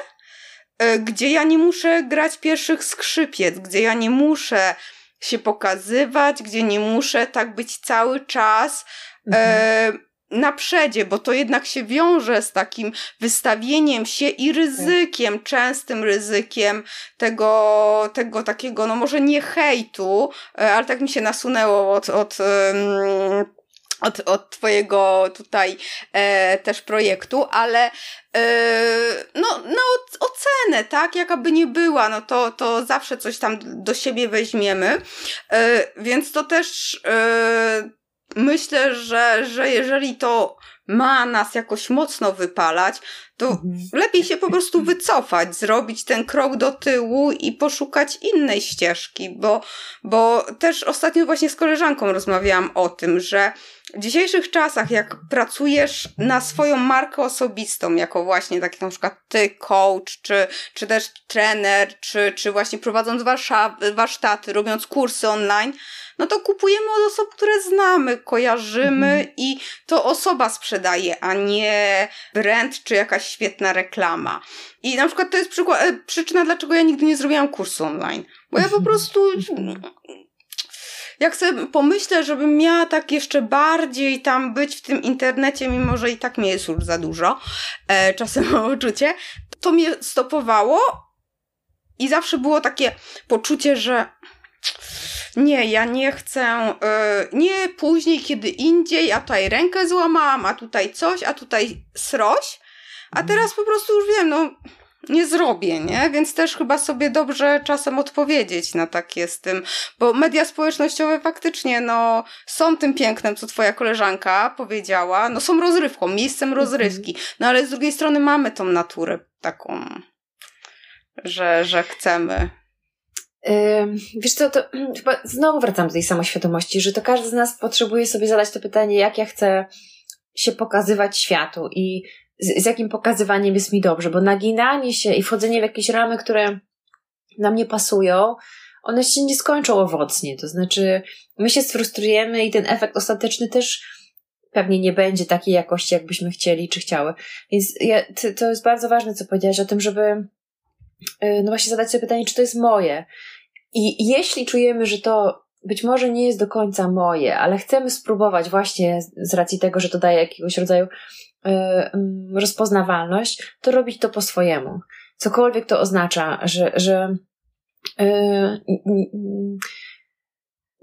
E, gdzie ja nie muszę grać pierwszych skrzypiec, gdzie ja nie muszę się pokazywać, gdzie nie muszę tak być cały czas e, mhm. e, na przedzie, bo to jednak się wiąże z takim wystawieniem się i ryzykiem, częstym ryzykiem tego, tego takiego, no może nie hejtu, e, ale tak mi się nasunęło od, od od, od Twojego tutaj e, też projektu, ale e, no, no ocenę, tak, jaka by nie była, no to, to zawsze coś tam do siebie weźmiemy, e, więc to też myślę, że, że jeżeli to ma nas jakoś mocno wypalać, to mhm. lepiej się po prostu wycofać, zrobić ten krok do tyłu i poszukać innej ścieżki, bo, bo też ostatnio właśnie z koleżanką rozmawiałam o tym, że w dzisiejszych czasach, jak pracujesz na swoją markę osobistą, jako właśnie taki na przykład ty, coach, czy, czy też trener, czy, czy właśnie prowadząc warsztaty, robiąc kursy online, no to kupujemy od osób, które znamy, kojarzymy mhm. i to osoba sprzedaje, a nie brand czy jakaś świetna reklama. I na przykład to jest przykład, e, przyczyna, dlaczego ja nigdy nie zrobiłam kursu online. Bo ja po prostu jak sobie pomyślę, żebym miała tak jeszcze bardziej tam być w tym internecie, mimo że i tak mnie jest już za dużo, e, czasem mam uczucie, to mnie stopowało i zawsze było takie poczucie, że nie, ja nie chcę, yy, nie później, kiedy indziej, a tutaj rękę złamałam, a tutaj coś, a tutaj sroś, a mhm. teraz po prostu już wiem, no nie zrobię, nie? Więc też chyba sobie dobrze czasem odpowiedzieć na takie z tym, bo media społecznościowe faktycznie, no, są tym pięknem, co twoja koleżanka powiedziała, no są rozrywką, miejscem mhm. rozrywki, no ale z drugiej strony mamy tą naturę taką, że, że chcemy Wiesz co, to chyba znowu wracam do tej samoświadomości, że to każdy z nas potrzebuje sobie zadać to pytanie, jak ja chcę się pokazywać światu i z, z jakim pokazywaniem jest mi dobrze, bo naginanie się i wchodzenie w jakieś ramy, które nam nie pasują, one się nie skończą owocnie. To znaczy, my się sfrustrujemy i ten efekt ostateczny też pewnie nie będzie takiej jakości, jakbyśmy chcieli czy chciały. Więc ja, to jest bardzo ważne, co powiedziałaś o tym, żeby y, no właśnie zadać sobie pytanie, czy to jest moje. I jeśli czujemy, że to być może nie jest do końca moje, ale chcemy spróbować właśnie z racji tego, że to daje jakiegoś rodzaju rozpoznawalność, to robić to po swojemu. Cokolwiek to oznacza, że, że y,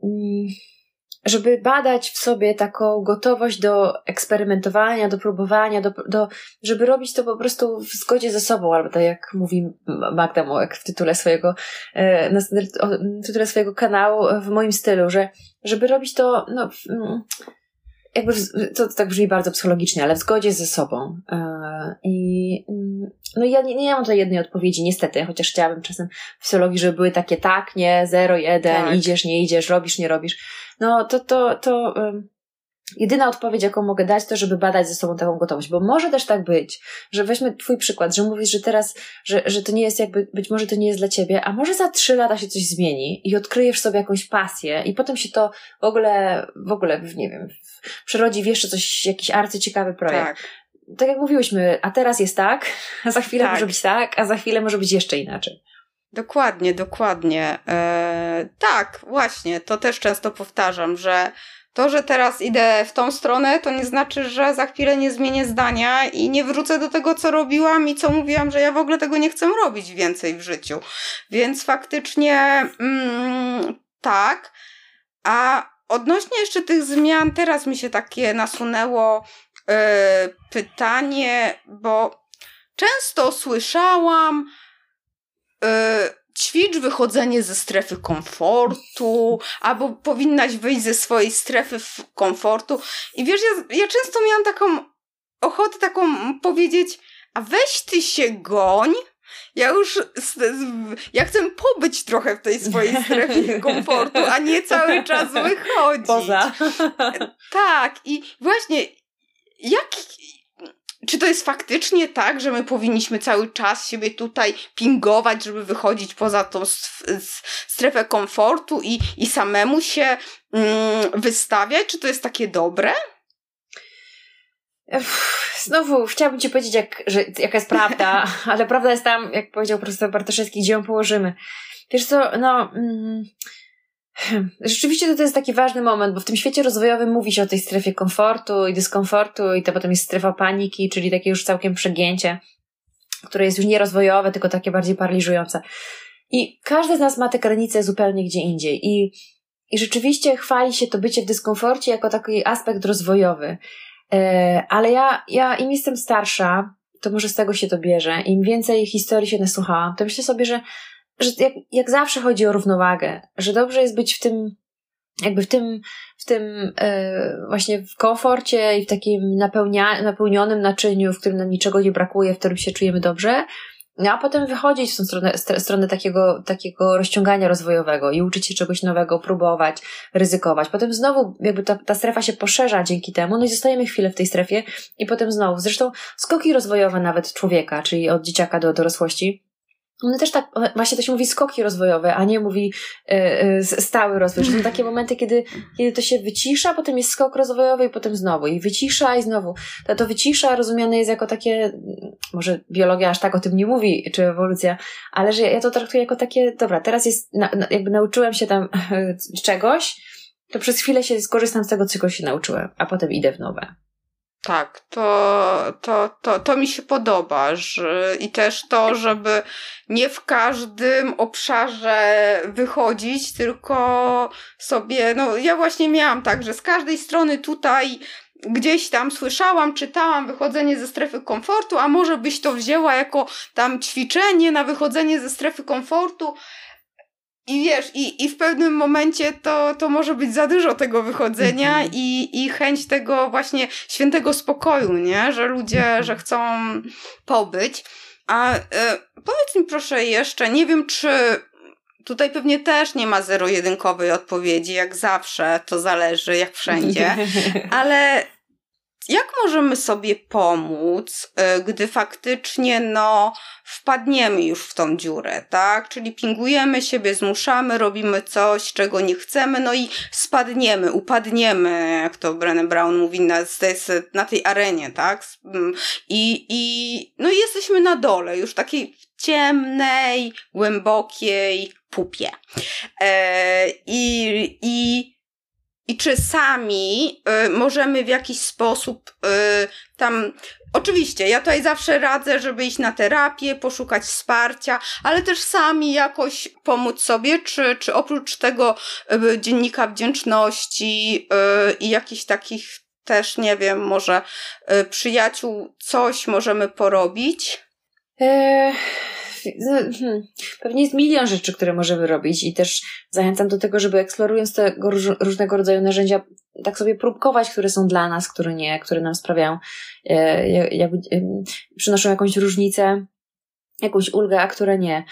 y, żeby badać w sobie taką gotowość do eksperymentowania, do próbowania, do, do, żeby robić to po prostu w zgodzie ze sobą, albo tak jak mówi Magda Mołek w tytule swojego, e, na tytule swojego kanału w moim stylu, że żeby robić to, no, jakby, to, to tak brzmi bardzo psychologicznie, ale w zgodzie ze sobą. E, I mm, no ja nie, nie mam tutaj jednej odpowiedzi, niestety, chociaż chciałabym czasem w psychologii, żeby były takie tak, nie, zero, jeden, tak. idziesz, nie idziesz, robisz, nie robisz. No to, to, to jedyna odpowiedź, jaką mogę dać, to żeby badać ze sobą taką gotowość, bo może też tak być, że weźmy twój przykład, że mówisz, że teraz, że, że to nie jest jakby, być może to nie jest dla ciebie, a może za trzy lata się coś zmieni i odkryjesz sobie jakąś pasję i potem się to w ogóle, w ogóle, nie wiem, przerodzi w jeszcze coś, jakiś arcyciekawy projekt. Tak. Tak jak mówiłyśmy, a teraz jest tak, a za chwilę tak. może być tak, a za chwilę może być jeszcze inaczej. Dokładnie, dokładnie. Eee, tak, właśnie, to też często powtarzam, że to, że teraz idę w tą stronę, to nie znaczy, że za chwilę nie zmienię zdania i nie wrócę do tego, co robiłam i co mówiłam, że ja w ogóle tego nie chcę robić więcej w życiu. Więc faktycznie mm, tak. A odnośnie jeszcze tych zmian, teraz mi się takie nasunęło yy, pytanie, bo często słyszałam, yy, ćwicz wychodzenie ze strefy komfortu, albo powinnaś wyjść ze swojej strefy komfortu. I wiesz, ja, ja często miałam taką ochotę taką powiedzieć, a weź ty się goń, ja już ja chcę pobyć trochę w tej swojej strefie komfortu, a nie cały czas wychodzić. Poza. Tak, i właśnie jak czy to jest faktycznie tak, że my powinniśmy cały czas siebie tutaj pingować, żeby wychodzić poza tą strefę komfortu i, i samemu się mm, wystawiać? Czy to jest takie dobre? Znowu chciałabym Ci powiedzieć, jak, że, jaka jest prawda, ale prawda jest tam, jak powiedział profesor Bartoszewski, gdzie ją położymy. Wiesz co, no... Mm, rzeczywiście to jest taki ważny moment, bo w tym świecie rozwojowym mówi się o tej strefie komfortu i dyskomfortu i to potem jest strefa paniki, czyli takie już całkiem przegięcie, które jest już nie rozwojowe, tylko takie bardziej paraliżujące. I każdy z nas ma te granice zupełnie gdzie indziej i, i rzeczywiście chwali się to bycie w dyskomforcie jako taki aspekt rozwojowy. E, ale ja, ja im jestem starsza, to może z tego się to bierze, im więcej historii się nasłuchałam, to myślę sobie, że, że jak, jak zawsze chodzi o równowagę, że dobrze jest być w tym, jakby w tym, w tym e, właśnie w komforcie i w takim napełnia, napełnionym naczyniu, w którym nam niczego nie brakuje, w którym się czujemy dobrze, no a potem wychodzić w tą stronę, stronę takiego, takiego rozciągania rozwojowego i uczyć się czegoś nowego, próbować, ryzykować. Potem znowu jakby ta, ta strefa się poszerza dzięki temu, no i zostajemy chwilę w tej strefie i potem znowu. Zresztą skoki rozwojowe nawet człowieka, czyli od dzieciaka do dorosłości, one też tak, właśnie to się mówi skoki rozwojowe, a nie mówi y, stały rozwój. Że są takie momenty, kiedy, kiedy to się wycisza, potem jest skok rozwojowy i potem znowu. I wycisza i znowu. To, to wycisza rozumiane jest jako takie, może biologia aż tak o tym nie mówi, czy ewolucja, ale że ja to traktuję jako takie, dobra, teraz jest, na, na, jakby nauczyłem się tam czegoś, to przez chwilę się skorzystam z tego, czego się nauczyłem, a potem idę w nowe. Tak, to, to, to, to mi się podoba. Że, I też to, żeby nie w każdym obszarze wychodzić, tylko sobie, no ja właśnie miałam tak, że z każdej strony tutaj gdzieś tam słyszałam, czytałam wychodzenie ze strefy komfortu, a może byś to wzięła jako tam ćwiczenie na wychodzenie ze strefy komfortu. I wiesz, i, i w pewnym momencie to, to może być za dużo tego wychodzenia mm -hmm. i, i chęć tego właśnie świętego spokoju, nie? Że ludzie, mm -hmm. że chcą pobyć. A y, powiedz mi proszę jeszcze, nie wiem czy tutaj pewnie też nie ma zero-jedynkowej odpowiedzi, jak zawsze, to zależy, jak wszędzie, ale jak możemy sobie pomóc, y, gdy faktycznie no, wpadniemy już w tą dziurę, tak? Czyli pingujemy siebie, zmuszamy, robimy coś, czego nie chcemy, no i spadniemy, upadniemy, jak to Brené Brown mówi, na, na tej arenie, tak? Mm, I, i no i jesteśmy na dole, już takiej ciemnej, głębokiej pupie. E, i i czy sami y, możemy w jakiś sposób y, tam. Oczywiście, ja tutaj zawsze radzę, żeby iść na terapię, poszukać wsparcia, ale też sami jakoś pomóc sobie, czy, czy oprócz tego y, dziennika wdzięczności y, i jakichś takich też, nie wiem, może y, przyjaciół, coś możemy porobić? Hmm, pewnie jest milion rzeczy, które możemy robić i też zachęcam do tego, żeby eksplorując te różnego rodzaju narzędzia, tak sobie próbkować, które są dla nas, które nie, które nam sprawiają, e, przynoszą jakąś różnicę, jakąś ulgę, a które nie.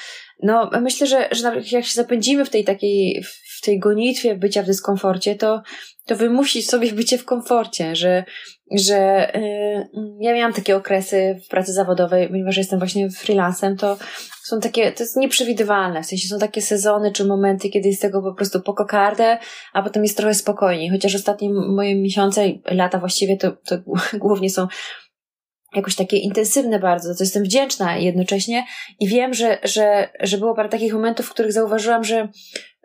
No, myślę, że, że jak się zapędzimy w tej takiej, w tej gonitwie bycia w dyskomforcie, to, to wymusić sobie bycie w komforcie, że, że yy, ja miałam takie okresy w pracy zawodowej, ponieważ jestem właśnie freelancem, to są takie, to jest nieprzewidywalne, w sensie są takie sezony czy momenty, kiedy jest tego po prostu po kokardę, a potem jest trochę spokojniej, chociaż ostatnie moje miesiące lata właściwie to, to głównie są jakoś takie intensywne bardzo, to jestem wdzięczna jednocześnie i wiem, że, że, że było parę takich momentów, w których zauważyłam, że,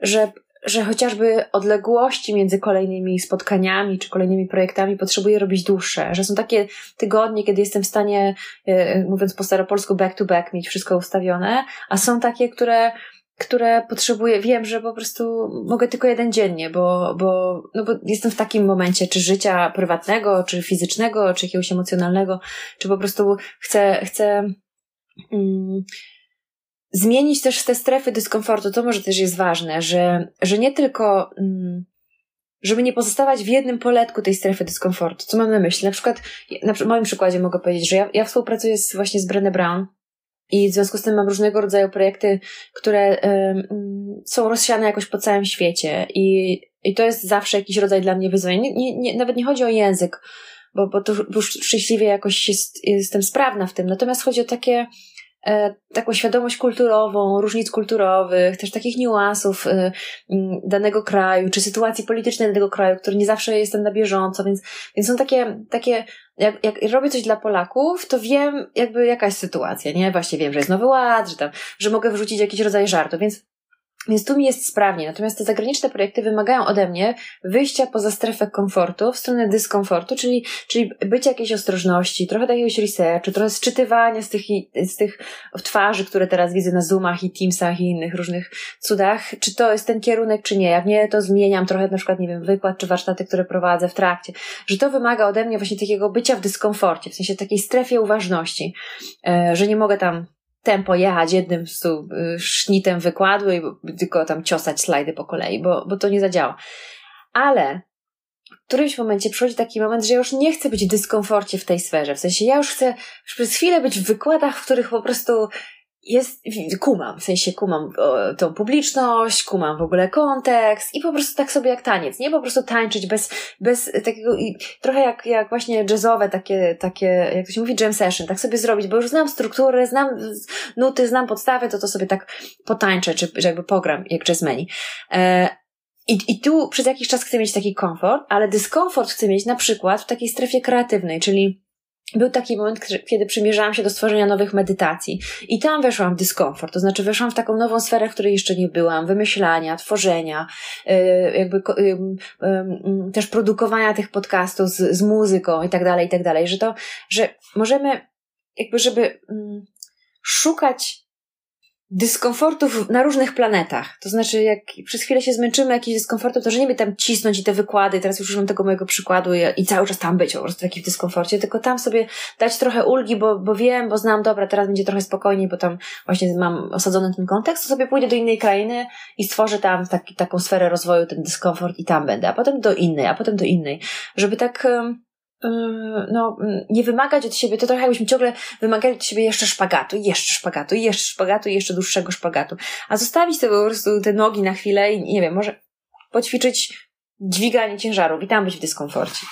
że, że chociażby odległości między kolejnymi spotkaniami czy kolejnymi projektami potrzebuję robić dłuższe, że są takie tygodnie, kiedy jestem w stanie, e, mówiąc po staropolsku, back to back, mieć wszystko ustawione, a są takie, które które potrzebuję, wiem, że po prostu mogę tylko jeden dziennie, bo, bo, no bo jestem w takim momencie, czy życia prywatnego, czy fizycznego, czy jakiegoś emocjonalnego, czy po prostu chcę, chcę, mm, zmienić też te strefy dyskomfortu. To może też jest ważne, że, że nie tylko, mm, żeby nie pozostawać w jednym poletku tej strefy dyskomfortu. Co mam na myśli? Na przykład, na moim przykładzie mogę powiedzieć, że ja, ja współpracuję z, właśnie z Brené Brown i w związku z tym mam różnego rodzaju projekty, które są rozsiane jakoś po całym świecie i, i to jest zawsze jakiś rodzaj dla mnie wyzwania. Nie, nie, nie, nawet nie chodzi o język, bo, bo to już szczęśliwie jakoś jest, jestem sprawna w tym. Natomiast chodzi o takie, taką świadomość kulturową, różnic kulturowych, też takich niuansów e, danego kraju, czy sytuacji politycznej danego kraju, który nie zawsze jestem na bieżąco, więc, więc są takie, takie jak, jak robię coś dla Polaków, to wiem jakby jaka jest sytuacja, nie? Właśnie wiem, że jest Nowy Ład, że tam, że mogę wrzucić jakiś rodzaj żartu, więc więc tu mi jest sprawnie. Natomiast te zagraniczne projekty wymagają ode mnie wyjścia poza strefę komfortu w stronę dyskomfortu, czyli, czyli być jakiejś ostrożności, trochę jakiegoś researchu, trochę sczytywania z tych, z tych twarzy, które teraz widzę na Zoomach i Teamsach i innych różnych cudach, czy to jest ten kierunek, czy nie. Jak nie, to zmieniam trochę na przykład, nie wiem, wykład czy warsztaty, które prowadzę w trakcie. Że to wymaga ode mnie właśnie takiego bycia w dyskomforcie, w sensie takiej strefie uważności, e, że nie mogę tam tempo jechać jednym stu, y, sznitem wykładu i tylko tam ciosać slajdy po kolei, bo, bo to nie zadziała. Ale w którymś momencie przychodzi taki moment, że ja już nie chcę być w dyskomforcie w tej sferze. W sensie ja już chcę już przez chwilę być w wykładach, w których po prostu jest, kumam, w sensie kumam tą publiczność, kumam w ogóle kontekst i po prostu tak sobie jak taniec, nie po prostu tańczyć bez, bez takiego, i trochę jak, jak właśnie jazzowe takie, takie, jak to się mówi, jam session, tak sobie zrobić, bo już znam strukturę, znam nuty, znam podstawy, to to sobie tak potańczę, czy, czy jakby pogram jak jazzmeni. E, i, I tu przez jakiś czas chcę mieć taki komfort, ale dyskomfort chcę mieć na przykład w takiej strefie kreatywnej, czyli był taki moment, kiedy przymierzałam się do stworzenia nowych medytacji. I tam weszłam w dyskomfort, to znaczy weszłam w taką nową sferę, w której jeszcze nie byłam, wymyślania, tworzenia, y, jakby y, też produkowania tych podcastów z, z muzyką i tak dalej, i tak dalej, że to, że możemy jakby, żeby mm, szukać dyskomfortów na różnych planetach. To znaczy, jak przez chwilę się zmęczymy jakimś dyskomfortem, to że nie by tam cisnąć i te wykłady, teraz już używam tego mojego przykładu i, i, cały czas tam być po prostu taki w dyskomforcie, tylko tam sobie dać trochę ulgi, bo, bo wiem, bo znam, dobra, teraz będzie trochę spokojniej, bo tam właśnie mam osadzony ten kontekst, to sobie pójdę do innej krainy i stworzę tam taki, taką sferę rozwoju, ten dyskomfort i tam będę, a potem do innej, a potem do innej. Żeby tak Yy, no, nie wymagać od siebie, to trochę jakbyśmy ciągle wymagali od siebie jeszcze szpagatu, jeszcze szpagatu, jeszcze szpagatu jeszcze dłuższego szpagatu. A zostawić sobie po prostu te nogi na chwilę i nie wiem, może poćwiczyć dźwiganie ciężarów i tam być w dyskomforcie.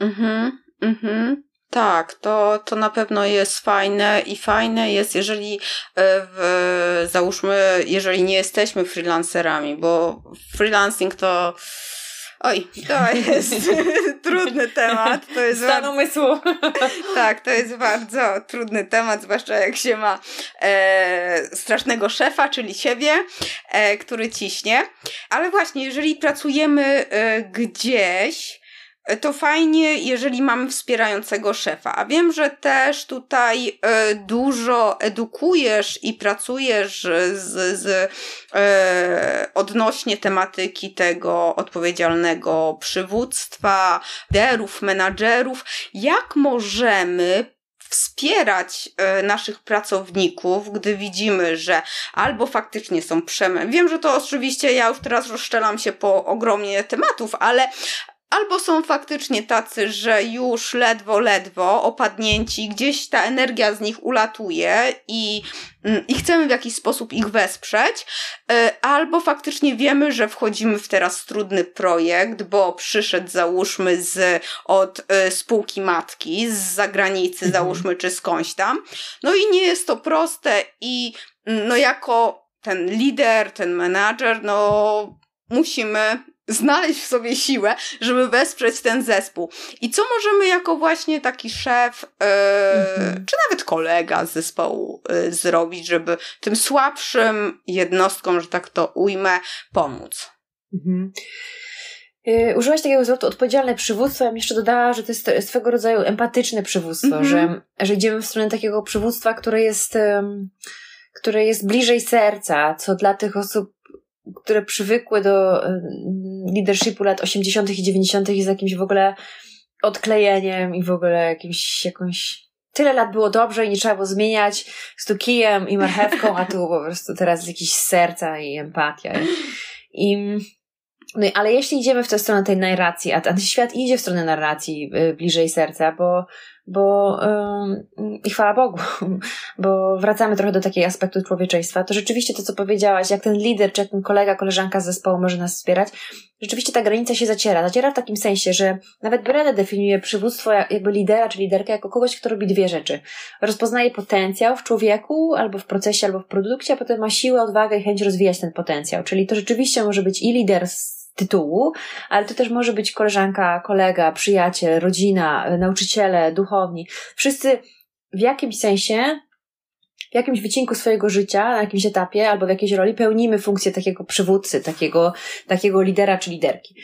Mhm, mhm. Tak, to, to na pewno jest fajne i fajne jest, jeżeli e, w, załóżmy, jeżeli nie jesteśmy freelancerami, bo freelancing to Oj, to jest trudny temat. To jest Stan bardzo... umysłu. tak, to jest bardzo trudny temat, zwłaszcza jak się ma e, strasznego szefa, czyli siebie, e, który ciśnie. Ale właśnie, jeżeli pracujemy e, gdzieś, to fajnie, jeżeli mamy wspierającego szefa. A wiem, że też tutaj e, dużo edukujesz i pracujesz z, z e, odnośnie tematyki tego odpowiedzialnego przywództwa, derów, menadżerów. Jak możemy wspierać e, naszych pracowników, gdy widzimy, że albo faktycznie są przemęczeni. Wiem, że to oczywiście ja już teraz rozszczelam się po ogromnie tematów, ale Albo są faktycznie tacy, że już ledwo, ledwo opadnięci, gdzieś ta energia z nich ulatuje i, mm, i chcemy w jakiś sposób ich wesprzeć, e, albo faktycznie wiemy, że wchodzimy w teraz trudny projekt, bo przyszedł załóżmy z, od e, spółki matki, z zagranicy mhm. załóżmy, czy skądś tam. No i nie jest to proste i mm, no jako ten lider, ten menadżer, no musimy znaleźć w sobie siłę, żeby wesprzeć ten zespół. I co możemy jako właśnie taki szef, yy, mhm. czy nawet kolega z zespołu yy, zrobić, żeby tym słabszym jednostkom, że tak to ujmę, pomóc? Mhm. Yy, użyłaś takiego zwrotu odpowiedzialne przywództwo. Ja bym jeszcze dodała, że to jest swego rodzaju empatyczne przywództwo, mhm. że, że idziemy w stronę takiego przywództwa, które jest, które jest bliżej serca, co dla tych osób, które przywykły do leadershipu lat 80. i 90. jest jakimś w ogóle odklejeniem i w ogóle jakimś, jakąś tyle lat było dobrze i nie trzeba było zmieniać z tu kijem i marchewką, a tu po prostu teraz jakiś serca i empatia. I, no, ale jeśli idziemy w tę stronę tej narracji, a ten świat idzie w stronę narracji y, bliżej serca, bo bo yy, i chwała Bogu, bo wracamy trochę do takiego aspektu człowieczeństwa, to rzeczywiście to, co powiedziałaś, jak ten lider, czy jak ten kolega, koleżanka z zespołu może nas wspierać, rzeczywiście ta granica się zaciera. Zaciera w takim sensie, że nawet Brele definiuje przywództwo jakby lidera czy liderkę jako kogoś, kto robi dwie rzeczy. Rozpoznaje potencjał w człowieku, albo w procesie, albo w produkcie, a potem ma siłę, odwagę i chęć rozwijać ten potencjał. Czyli to rzeczywiście może być i lider tytułu, ale to też może być koleżanka, kolega, przyjaciel, rodzina, nauczyciele, duchowni. Wszyscy w jakimś sensie, w jakimś wycinku swojego życia, na jakimś etapie albo w jakiejś roli pełnimy funkcję takiego przywódcy, takiego, takiego lidera czy liderki.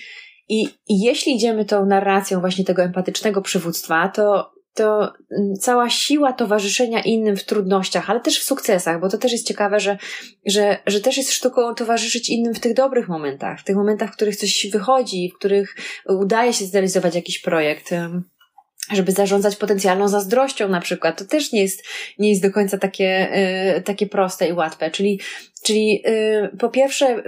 I, I jeśli idziemy tą narracją właśnie tego empatycznego przywództwa, to to mm, cała siła towarzyszenia innym w trudnościach, ale też w sukcesach, bo to też jest ciekawe, że, że, że też jest sztuką towarzyszyć innym w tych dobrych momentach, w tych momentach, w których coś wychodzi, w których udaje się zrealizować jakiś projekt żeby zarządzać potencjalną zazdrością na przykład. To też nie jest, nie jest do końca takie, y, takie proste i łatwe. Czyli, czyli y, po pierwsze, y,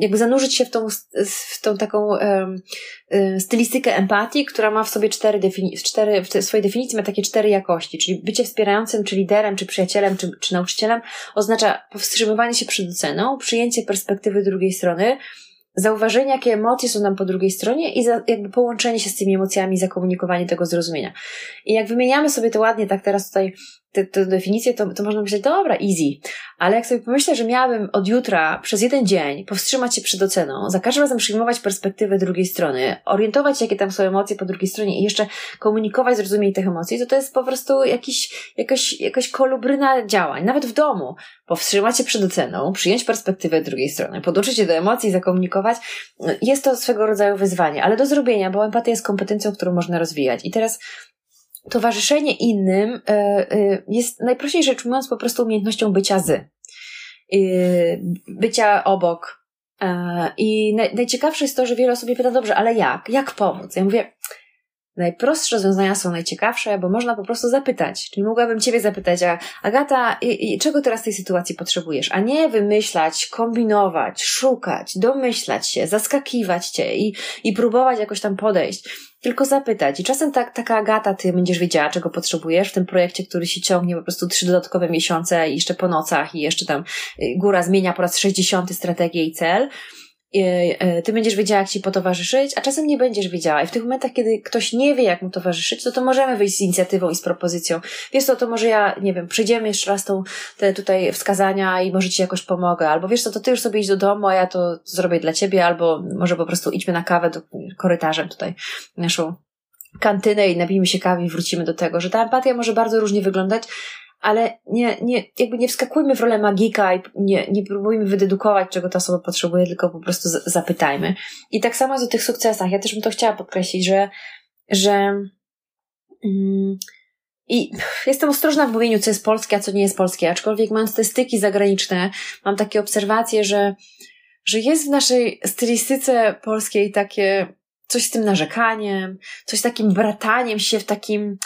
jakby zanurzyć się w tą, w tą taką y, stylistykę empatii, która ma w sobie cztery, defini- cztery w swojej definicji ma takie cztery jakości. Czyli bycie wspierającym, czy liderem, czy przyjacielem, czy, czy nauczycielem oznacza powstrzymywanie się przed oceną, przyjęcie perspektywy drugiej strony, zauważenie, jakie emocje są nam po drugiej stronie i za, jakby połączenie się z tymi emocjami, zakomunikowanie tego zrozumienia. I jak wymieniamy sobie to ładnie, tak teraz tutaj tę definicję, to, to można myśleć, dobra, easy. Ale jak sobie pomyślę, że miałabym od jutra przez jeden dzień powstrzymać się przed oceną, za każdym razem przyjmować perspektywę drugiej strony, orientować się, jakie tam są emocje po drugiej stronie i jeszcze komunikować zrozumienie tych emocji, to to jest po prostu jakiś, jakaś, jakaś kolubryna działań. Nawet w domu. Powstrzymać się przed oceną, przyjąć perspektywę drugiej strony, podłączyć się do emocji, zakomunikować. Jest to swego rodzaju wyzwanie, ale do zrobienia, bo empatia jest kompetencją, którą można rozwijać. I teraz towarzyszenie innym e, e, jest najprościej rzecz ujmując po prostu umiejętnością bycia z. E, bycia obok. I najciekawsze jest to, że wiele osób mnie pyta, dobrze, ale jak? Jak pomóc? Ja mówię, najprostsze rozwiązania są najciekawsze, bo można po prostu zapytać. Czyli mogłabym Ciebie zapytać, a Agata, i, i, czego teraz w tej sytuacji potrzebujesz? A nie wymyślać, kombinować, szukać, domyślać się, zaskakiwać Cię i, i próbować jakoś tam podejść. Tylko zapytać. I czasem tak, taka Agata, Ty będziesz wiedziała, czego potrzebujesz w tym projekcie, który się ciągnie po prostu trzy dodatkowe miesiące i jeszcze po nocach i jeszcze tam y, góra zmienia po raz 60 strategię i cel ty będziesz wiedziała, jak ci potowarzyszyć, a czasem nie będziesz wiedziała. I w tych momentach, kiedy ktoś nie wie, jak mu towarzyszyć, to to możemy wyjść z inicjatywą i z propozycją. Wiesz co, to może ja, nie wiem, przyjdziemy jeszcze raz tą, te tutaj wskazania i może ci jakoś pomogę. Albo wiesz co, to ty już sobie idź do domu, a ja to zrobię dla ciebie, albo może po prostu idźmy na kawę do, korytarzem tutaj, naszą kantynę i napijmy się kawy i wrócimy do tego, że ta empatia może bardzo różnie wyglądać, ale nie, nie, jakby nie wskakujmy w rolę magika i nie, nie próbujmy wydedukować, czego ta osoba potrzebuje, tylko po prostu zapytajmy. I tak samo jest o tych sukcesach. Ja też bym to chciała podkreślić, że, że mm, i jestem ostrożna w mówieniu, co jest polskie, a co nie jest polskie, aczkolwiek te styki zagraniczne, mam takie obserwacje, że, że jest w naszej stylistyce polskiej takie coś z tym narzekaniem, coś z takim brataniem się w takim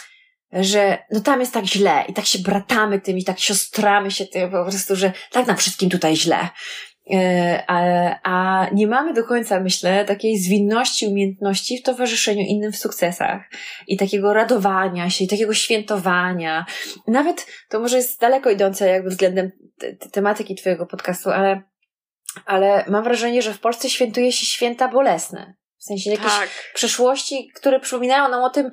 że no tam jest tak źle i tak się bratamy tym i tak siostramy się tym po prostu, że tak nam wszystkim tutaj źle. E, a, a nie mamy do końca, myślę, takiej zwinności, umiejętności w towarzyszeniu innym w sukcesach i takiego radowania się, i takiego świętowania. Nawet to może jest daleko idące jakby względem te, te tematyki Twojego podcastu, ale, ale mam wrażenie, że w Polsce świętuje się święta bolesne. W sensie jakieś tak. przeszłości, które przypominają nam o tym,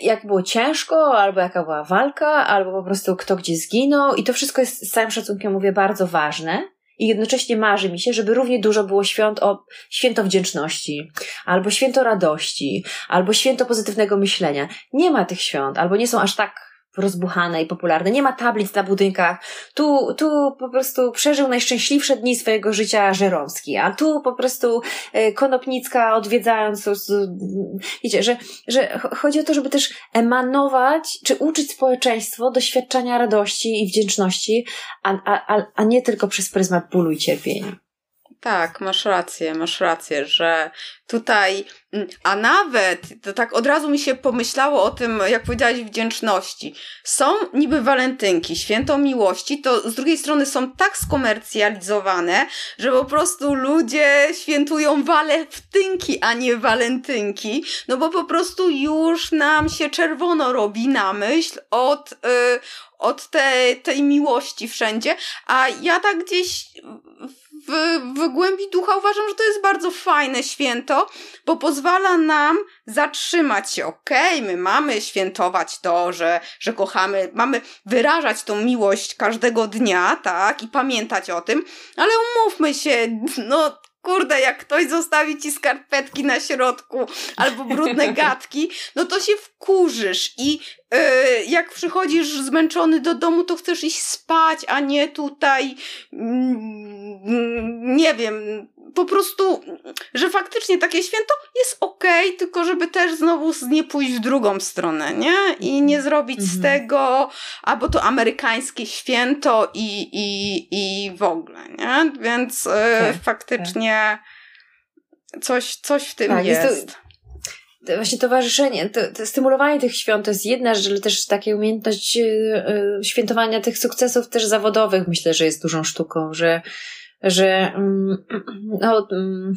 jak było ciężko, albo jaka była walka, albo po prostu kto gdzie zginął. I to wszystko jest z całym szacunkiem, mówię, bardzo ważne. I jednocześnie marzy mi się, żeby równie dużo było świąt o święto wdzięczności, albo święto radości, albo święto pozytywnego myślenia. Nie ma tych świąt, albo nie są aż tak rozbuchane i popularne. Nie ma tablic na budynkach. Tu, tu po prostu przeżył najszczęśliwsze dni swojego życia Żeromski, a tu po prostu e, Konopnicka odwiedzając, wiecie, że, że chodzi o to, żeby też emanować, czy uczyć społeczeństwo doświadczenia radości i wdzięczności, a, a, a nie tylko przez pryzmat bólu i cierpienia. Tak, masz rację, masz rację, że tutaj, mm, a nawet, to tak od razu mi się pomyślało o tym, jak powiedziałaś, wdzięczności. Są niby walentynki, święto miłości, to z drugiej strony są tak skomercjalizowane, że po prostu ludzie świętują walentynki, a nie walentynki, no bo po prostu już nam się czerwono robi na myśl od, yy, od tej, tej miłości wszędzie, a ja tak gdzieś w głębi ducha uważam, że to jest bardzo fajne święto, bo pozwala nam zatrzymać się. Okej, okay, my mamy świętować to, że, że kochamy, mamy wyrażać tą miłość każdego dnia, tak, i pamiętać o tym, ale umówmy się, no kurde, jak ktoś zostawi ci skarpetki na środku albo brudne gadki, no to się wkurzysz i yy, jak przychodzisz zmęczony do domu, to chcesz iść spać, a nie tutaj yy, nie wiem, po prostu, że faktycznie takie święto jest okej, okay, tylko żeby też znowu nie pójść w drugą stronę, nie? I nie zrobić mhm. z tego, albo to amerykańskie święto i, i, i w ogóle, nie? Więc yy, tak, faktycznie tak. Coś, coś w tym tak, jest. jest to właśnie towarzyszenie, to, to, stymulowanie tych świąt to jest jedna rzecz, ale też takie umiejętność y, świętowania tych sukcesów też zawodowych myślę, że jest dużą sztuką, że że mm, no, mm,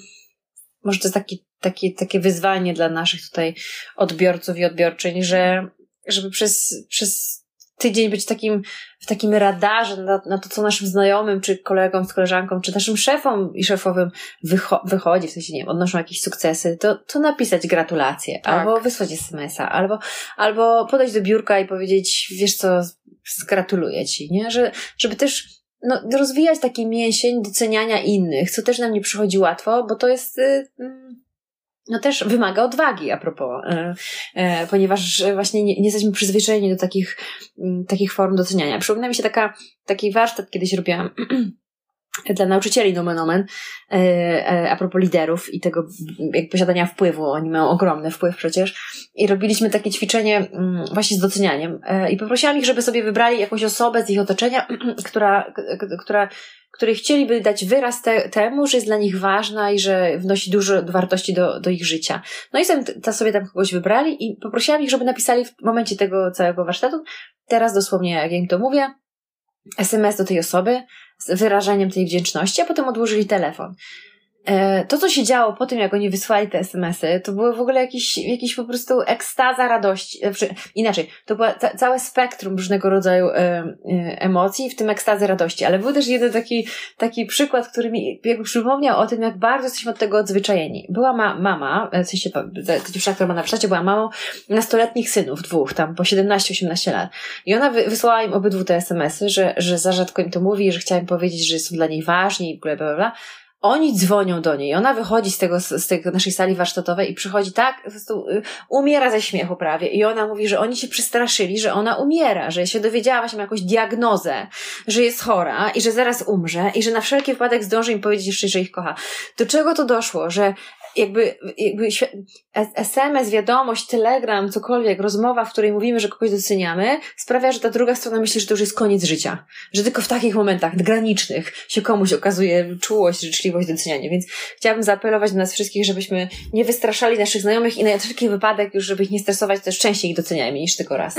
może to jest taki, taki, takie wyzwanie dla naszych tutaj odbiorców i odbiorczyń, że żeby przez, przez tydzień być takim, w takim radarze na, na to, co naszym znajomym, czy kolegom, z koleżanką, czy naszym szefom i szefowym wycho wychodzi, w sensie, nie wiem, odnoszą jakieś sukcesy, to, to napisać gratulacje, tak. albo wysłać SMS-a, albo, albo podejść do biurka i powiedzieć, wiesz co, gratuluję ci, nie? Że, żeby też no, rozwijać taki mięsień doceniania innych, co też nam nie przychodzi łatwo, bo to jest, y, mm, no też wymaga odwagi a propos, y, y, ponieważ właśnie nie, nie jesteśmy przyzwyczajeni do takich, mm, takich form doceniania. Przypomina mi się taka, taki warsztat kiedyś robiłam dla nauczycieli nomen omen, e, a propos liderów i tego jak posiadania wpływu, oni mają ogromny wpływ przecież i robiliśmy takie ćwiczenie mm, właśnie z docenianiem e, i poprosiłam ich, żeby sobie wybrali jakąś osobę z ich otoczenia, która, która, której chcieliby dać wyraz te, temu, że jest dla nich ważna i że wnosi dużo wartości do, do ich życia. No i ta sobie tam kogoś wybrali i poprosiłam ich, żeby napisali w momencie tego całego warsztatu, teraz dosłownie jak ja im to mówię, SMS do tej osoby, z wyrażeniem tej wdzięczności, a potem odłożyli telefon. E, to, co się działo po tym, jak oni wysłali te SMS-y, to było w ogóle jakiś, jakiś po prostu ekstaza radości. Znaczy, inaczej, to było ca całe spektrum różnego rodzaju e, e, emocji, w tym ekstazy radości. Ale był też jeden taki, taki przykład, który mi jakby przypomniał o tym, jak bardzo jesteśmy od tego odzwyczajeni. Była ma mama, w sensie dziewczyna, która ma na warsztacie, była mamą nastoletnich synów, dwóch, tam po 17-18 lat. I ona wy wysłała im obydwu te SMS-y, że, że za rzadko im to mówi, że chciała im powiedzieć, że są dla niej ważni i w ogóle bla, bla, bla oni dzwonią do niej, ona wychodzi z tego, z tej naszej sali warsztatowej i przychodzi tak, po prostu y, umiera ze śmiechu prawie. I ona mówi, że oni się przestraszyli, że ona umiera, że się dowiedziała właśnie jakąś diagnozę, że jest chora i że zaraz umrze i że na wszelki wypadek zdąży im powiedzieć jeszcze, że ich kocha. Do czego to doszło? Że jakby, jakby SMS, wiadomość, telegram, cokolwiek, rozmowa, w której mówimy, że kogoś doceniamy, sprawia, że ta druga strona myśli, że to już jest koniec życia. Że tylko w takich momentach granicznych się komuś okazuje czułość, życzliwość, docenianie. Więc chciałabym zaapelować do nas wszystkich, żebyśmy nie wystraszali naszych znajomych i na wszelki wypadek już, żeby ich nie stresować, też częściej ich doceniajmy niż tylko raz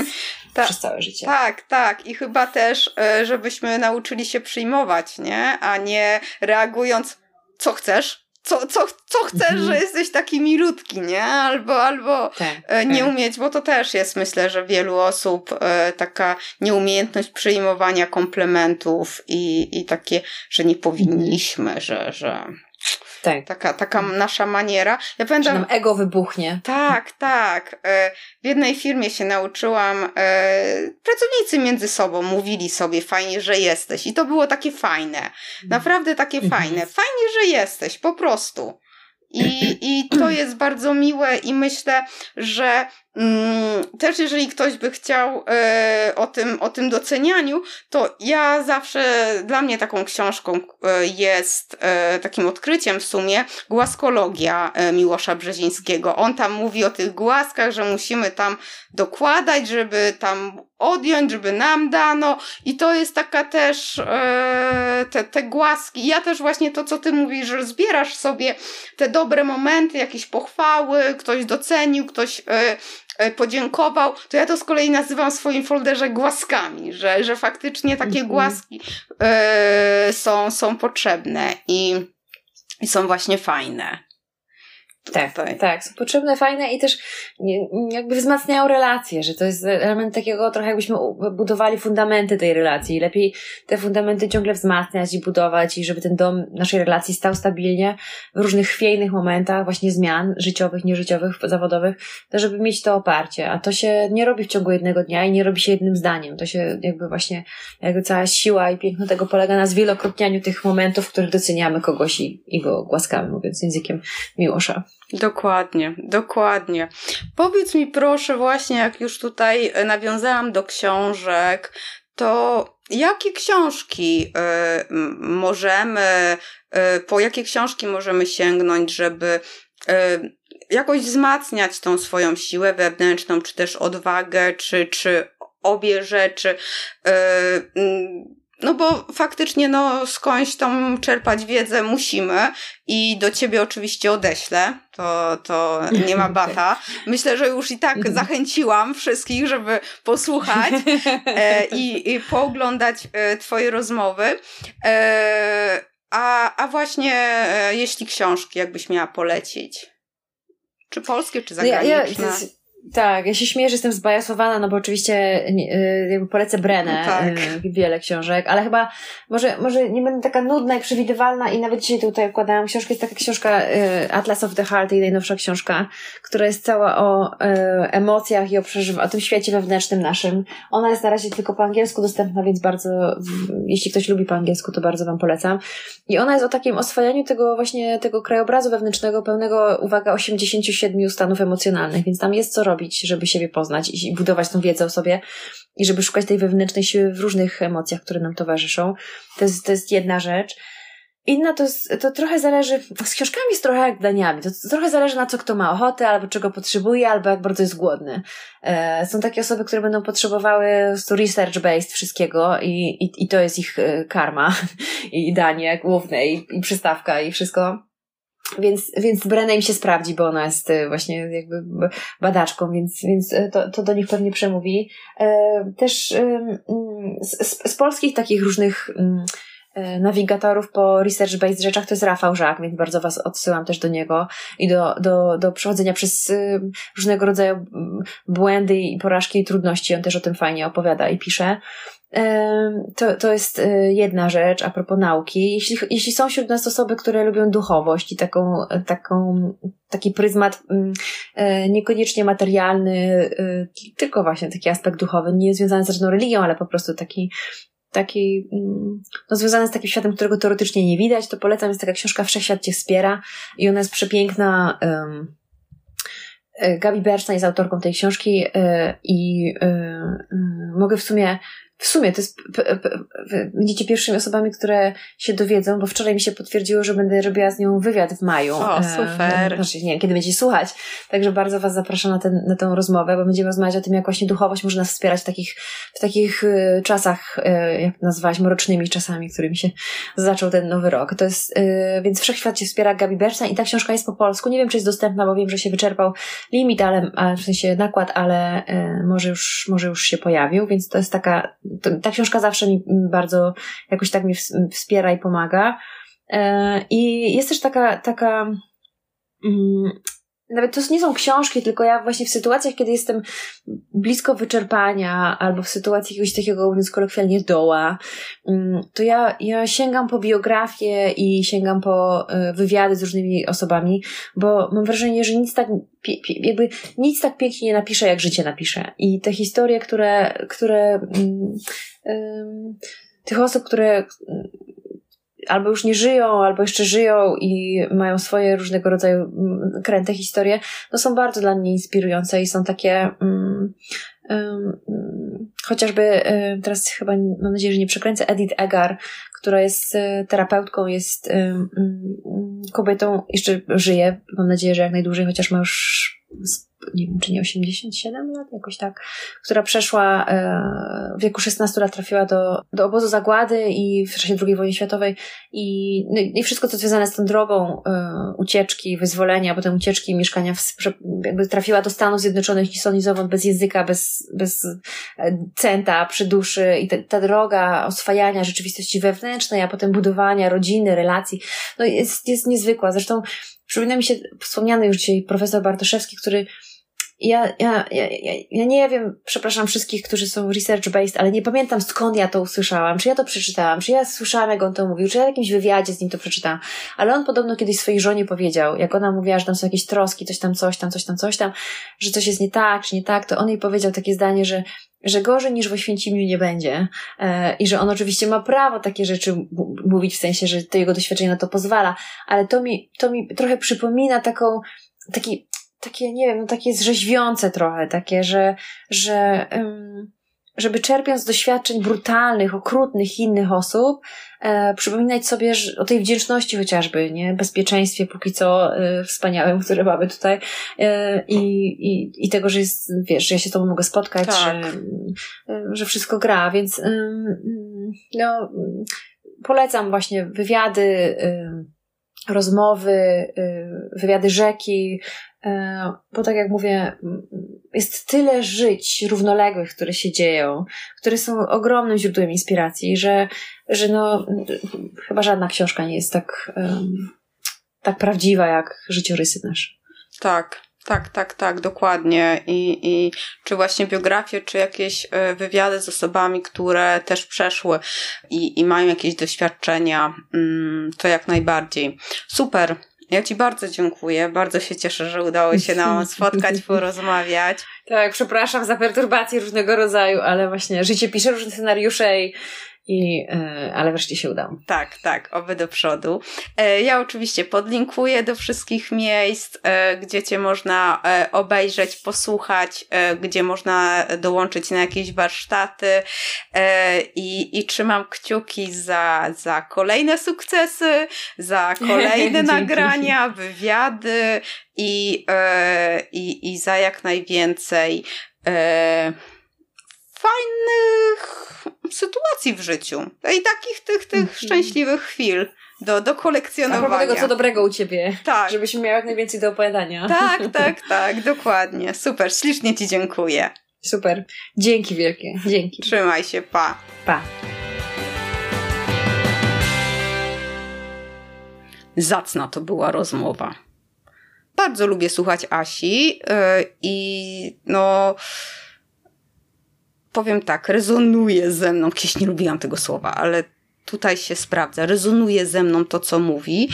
Ta, przez całe życie. Tak, tak. I chyba też, e, żebyśmy nauczyli się przyjmować, nie? A nie reagując, co chcesz, co, co, co chcesz, mhm. że jesteś taki milutki, nie? Albo, albo tak, e, nie tak. umieć, bo to też jest, myślę, że wielu osób e, taka nieumiejętność przyjmowania komplementów i, i takie, że nie powinniśmy, że, że tak. Taka, taka nasza maniera. Ja pamiętam, Że nam ego wybuchnie. Tak, tak. E, w jednej firmie się nauczyłam, e, pracownicy między sobą mówili sobie fajnie, że jesteś. I to było takie fajne. Naprawdę takie mhm. fajne. Fajnie, że jesteś, po prostu. I, I to jest bardzo miłe i myślę, że też jeżeli ktoś by chciał e, o, tym, o tym docenianiu, to ja zawsze, dla mnie taką książką e, jest e, takim odkryciem w sumie Głaskologia Miłosza Brzezińskiego. On tam mówi o tych głaskach, że musimy tam dokładać, żeby tam odjąć, żeby nam dano i to jest taka też e, te, te głaski. Ja też właśnie to, co ty mówisz, że zbierasz sobie te dobre momenty, jakieś pochwały, ktoś docenił, ktoś e, podziękował, to ja to z kolei nazywam w swoim folderze głaskami, że, że faktycznie takie mhm. głaski e, są, są potrzebne i, i są właśnie fajne. Tak, tak, są potrzebne, fajne i też jakby wzmacniają relacje, że to jest element takiego trochę jakbyśmy budowali fundamenty tej relacji. Lepiej te fundamenty ciągle wzmacniać i budować i żeby ten dom naszej relacji stał stabilnie w różnych chwiejnych momentach właśnie zmian życiowych, nieżyciowych, zawodowych, to żeby mieć to oparcie. A to się nie robi w ciągu jednego dnia i nie robi się jednym zdaniem. To się jakby właśnie jakby cała siła i piękno tego polega na zwielokrotnianiu tych momentów, w których doceniamy kogoś i, i go głaskamy, mówiąc językiem Miłosza. Dokładnie, dokładnie. Powiedz mi proszę właśnie, jak już tutaj e, nawiązałam do książek, to jakie książki y, możemy, y, po jakie książki możemy sięgnąć, żeby y, jakoś wzmacniać tą swoją siłę wewnętrzną, czy też odwagę, czy, czy obie rzeczy. No bo faktycznie, no, skądś tam czerpać wiedzę musimy i do ciebie oczywiście odeślę, to, to nie ma bata. Myślę, że już i tak mhm. zachęciłam wszystkich, żeby posłuchać e, i, i pooglądać e, twoje rozmowy. E, a, a właśnie, jeśli książki, jakbyś miała polecić? Czy polskie, czy zagraniczne? Ja, ja, tak, ja się śmieję, że jestem zbajasowana, no bo oczywiście y, jakby polecę Brenę, no tak. Y, wiele książek, ale chyba może, może nie będę taka nudna i przewidywalna i nawet dzisiaj tutaj układałam książkę, jest taka książka y, Atlas of the Heart, jej najnowsza książka, która jest cała o emocjach i o, przeżyw- o tym świecie wewnętrznym naszym. Ona jest na razie tylko po angielsku dostępna, więc bardzo, jeśli ktoś lubi po angielsku, to bardzo Wam polecam. I ona jest o takim oswajaniu tego właśnie, tego krajobrazu wewnętrznego pełnego, uwaga, 87 stanów emocjonalnych, więc tam jest co robić robić, żeby siebie poznać i budować tą wiedzę o sobie i żeby szukać tej wewnętrznej siły w różnych emocjach, które nam towarzyszą. To jest, to jest jedna rzecz. Inna to, to trochę zależy, z książkami jest trochę jak daniami, to, trochę zależy na co kto ma ochotę, albo czego potrzebuje, albo jak bardzo jest głodny. E, są takie osoby, które będą potrzebowały research-based wszystkiego i, i, i to jest ich e, karma i danie główne i, i przystawka i wszystko. Więc, więc Brenna im się sprawdzi, bo ona jest e, właśnie jakby badaczką, więc, więc e, to, to do nich pewnie przemówi. E, też z, z polskich takich różnych nawigatorów po research-based rzeczach to jest Rafał Żak, więc bardzo Was odsyłam też do niego i do, do, do przechodzenia przez różnego rodzaju błędy i porażki i trudności. On też o tym fajnie opowiada i pisze. To, to jest e, jedna rzecz a propos nauki. Jeśli, jeśli są wśród nas osoby, które lubią duchowość i taką, taką, taki pryzmat mm, e, niekoniecznie materialny, e, tylko właśnie taki aspekt duchowy, nie związany z żadną religią, ale po prostu taki, taki, mm, no związany z takim światem, którego teoretycznie nie widać, to polecam, jest taka książka Wszechświat Cię wspiera i ona jest przepiękna. Um, Gabi Bernstein jest autorką tej książki i mogę w sumie w sumie to jest, będziecie pierwszymi osobami, które się dowiedzą, bo wczoraj mi się potwierdziło, że będę robiła z nią wywiad w maju. O, super. E, znaczy, nie wiem, kiedy będziecie słuchać. Także bardzo Was zapraszam na, ten, na tę rozmowę, bo będziemy rozmawiać o tym, jak właśnie duchowość może nas wspierać w takich, w takich e, czasach, e, jak nazwałaś, mrocznymi czasami, którymi się zaczął ten nowy rok. To jest, więc Wszechświat się wspiera Gabi Berstein i ta książka jest po polsku. Nie wiem, czy jest dostępna, bo wiem, że się wyczerpał limit, ale, w sensie nakład, ale może już, może już się pojawił, więc to jest taka ta książka zawsze mi bardzo jakoś tak mnie wspiera i pomaga. E, I jest też taka, taka, mm, nawet to nie są książki, tylko ja właśnie w sytuacjach, kiedy jestem blisko wyczerpania, albo w sytuacji jakiegoś takiego, mówiąc kolokwialnie, doła, mm, to ja, ja sięgam po biografię i sięgam po e, wywiady z różnymi osobami, bo mam wrażenie, że nic tak, jakby nic tak pięknie nie napisze, jak życie napisze. I te historie, które, które, um, tych osób, które albo już nie żyją, albo jeszcze żyją i mają swoje różnego rodzaju mm, kręte historie, no są bardzo dla mnie inspirujące i są takie um, um, chociażby teraz chyba mam nadzieję, że nie przekręcę Edith Egar, która jest y, terapeutką, jest kobietą, jeszcze żyje, mam nadzieję, że jak najdłużej, chociaż ma już nie wiem, czy nie 87 lat, jakoś tak, która przeszła e, w wieku 16 lat, trafiła do, do obozu zagłady i w czasie II wojny światowej i, no, i wszystko, co związane z tą drogą e, ucieczki, wyzwolenia, potem ucieczki, mieszkania, w, jakby trafiła do Stanów Zjednoczonych stąd bez języka, bez, bez e, centa przy duszy i te, ta droga oswajania rzeczywistości wewnętrznej, a potem budowania rodziny, relacji, no jest, jest niezwykła. Zresztą przypomina mi się wspomniany już dzisiaj profesor Bartoszewski, który ja, ja, ja, ja nie wiem, przepraszam wszystkich, którzy są research-based, ale nie pamiętam skąd ja to usłyszałam, czy ja to przeczytałam, czy ja słyszałam, jak on to mówił, czy ja w jakimś wywiadzie z nim to przeczytałam. Ale on podobno kiedyś swojej żonie powiedział, jak ona mówiła, że tam są jakieś troski, coś tam, coś tam, coś tam, coś tam, że coś jest nie tak, czy nie tak, to on jej powiedział takie zdanie, że że gorzej niż w Oświęcimiu nie będzie. E, i że on oczywiście ma prawo takie rzeczy mówić w sensie, że to jego doświadczenie na to pozwala, ale to mi, to mi trochę przypomina taką, taki takie, nie wiem, no takie zrzeźwiące trochę, takie, że, że um, żeby czerpiąc z doświadczeń brutalnych, okrutnych innych osób, e, przypominać sobie że, o tej wdzięczności chociażby, nie? Bezpieczeństwie póki co e, wspaniałym, które mamy tutaj e, i, i, i tego, że jest, wiesz, że ja się z tobą mogę spotkać, tak. że, e, że wszystko gra, więc no, polecam właśnie wywiady, rozmowy, y, wywiady rzeki, bo tak jak mówię, jest tyle żyć równoległych, które się dzieją, które są ogromnym źródłem inspiracji, że, że no, chyba żadna książka nie jest tak, tak prawdziwa jak życiorysy nasze. Tak, tak, tak, tak, dokładnie. I, I czy właśnie biografie, czy jakieś e, wywiady z osobami, które też przeszły i, i mają jakieś doświadczenia, mm, to jak najbardziej. Super. Ja Ci bardzo dziękuję. Bardzo się cieszę, że udało się nam spotkać, porozmawiać. Tak, przepraszam za perturbacje różnego rodzaju, ale właśnie życie pisze różne scenariusze i i, e, ale wreszcie się udało. Tak, tak, oby do przodu. E, ja oczywiście podlinkuję do wszystkich miejsc, e, gdzie Cię można obejrzeć, posłuchać, gdzie można dołączyć na jakieś warsztaty i, i trzymam kciuki za, za kolejne sukcesy, za kolejne nagrania, wywiady i, i, i za jak najwięcej fajnych sytuacji w życiu. I takich tych, tych mhm. szczęśliwych chwil do, do kolekcjonowania. A tego, co dobrego u ciebie. Tak. Żebyśmy miały jak najwięcej do opowiadania. Tak, tak, tak, dokładnie. Super, ślicznie ci dziękuję. Super. Dzięki wielkie. Dzięki. Trzymaj się, pa. Pa. Zacna to była rozmowa. Bardzo lubię słuchać Asi yy, i no powiem tak, rezonuje ze mną, kiedyś nie lubiłam tego słowa, ale tutaj się sprawdza, rezonuje ze mną to, co mówi.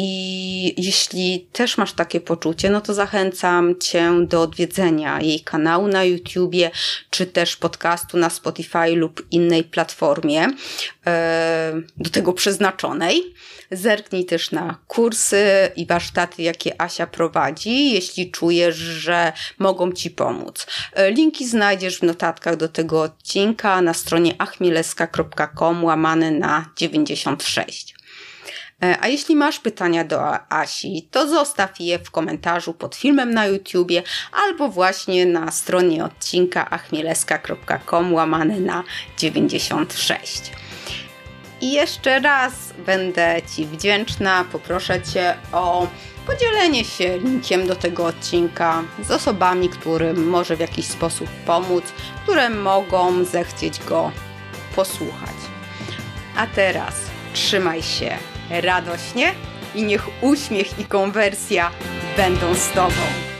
I jeśli też masz takie poczucie, no to zachęcam Cię do odwiedzenia jej kanału na YouTubie, czy też podcastu na Spotify lub innej platformie e, do tego przeznaczonej. Zerknij też na kursy i warsztaty, jakie Asia prowadzi, jeśli czujesz, że mogą Ci pomóc. E, linki znajdziesz w notatkach do tego odcinka na stronie achmieleska.com łamane na 96. E, a jeśli masz pytania do Asi, to zostaw je w komentarzu pod filmem na YouTubie albo właśnie na stronie odcinka achmieleska.com łamane na 96. I jeszcze raz będę Ci wdzięczna, poproszę Cię o podzielenie się linkiem do tego odcinka z osobami, którym może w jakiś sposób pomóc, które mogą zechcieć go posłuchać. A teraz trzymaj się radośnie i niech uśmiech i konwersja będą z Tobą.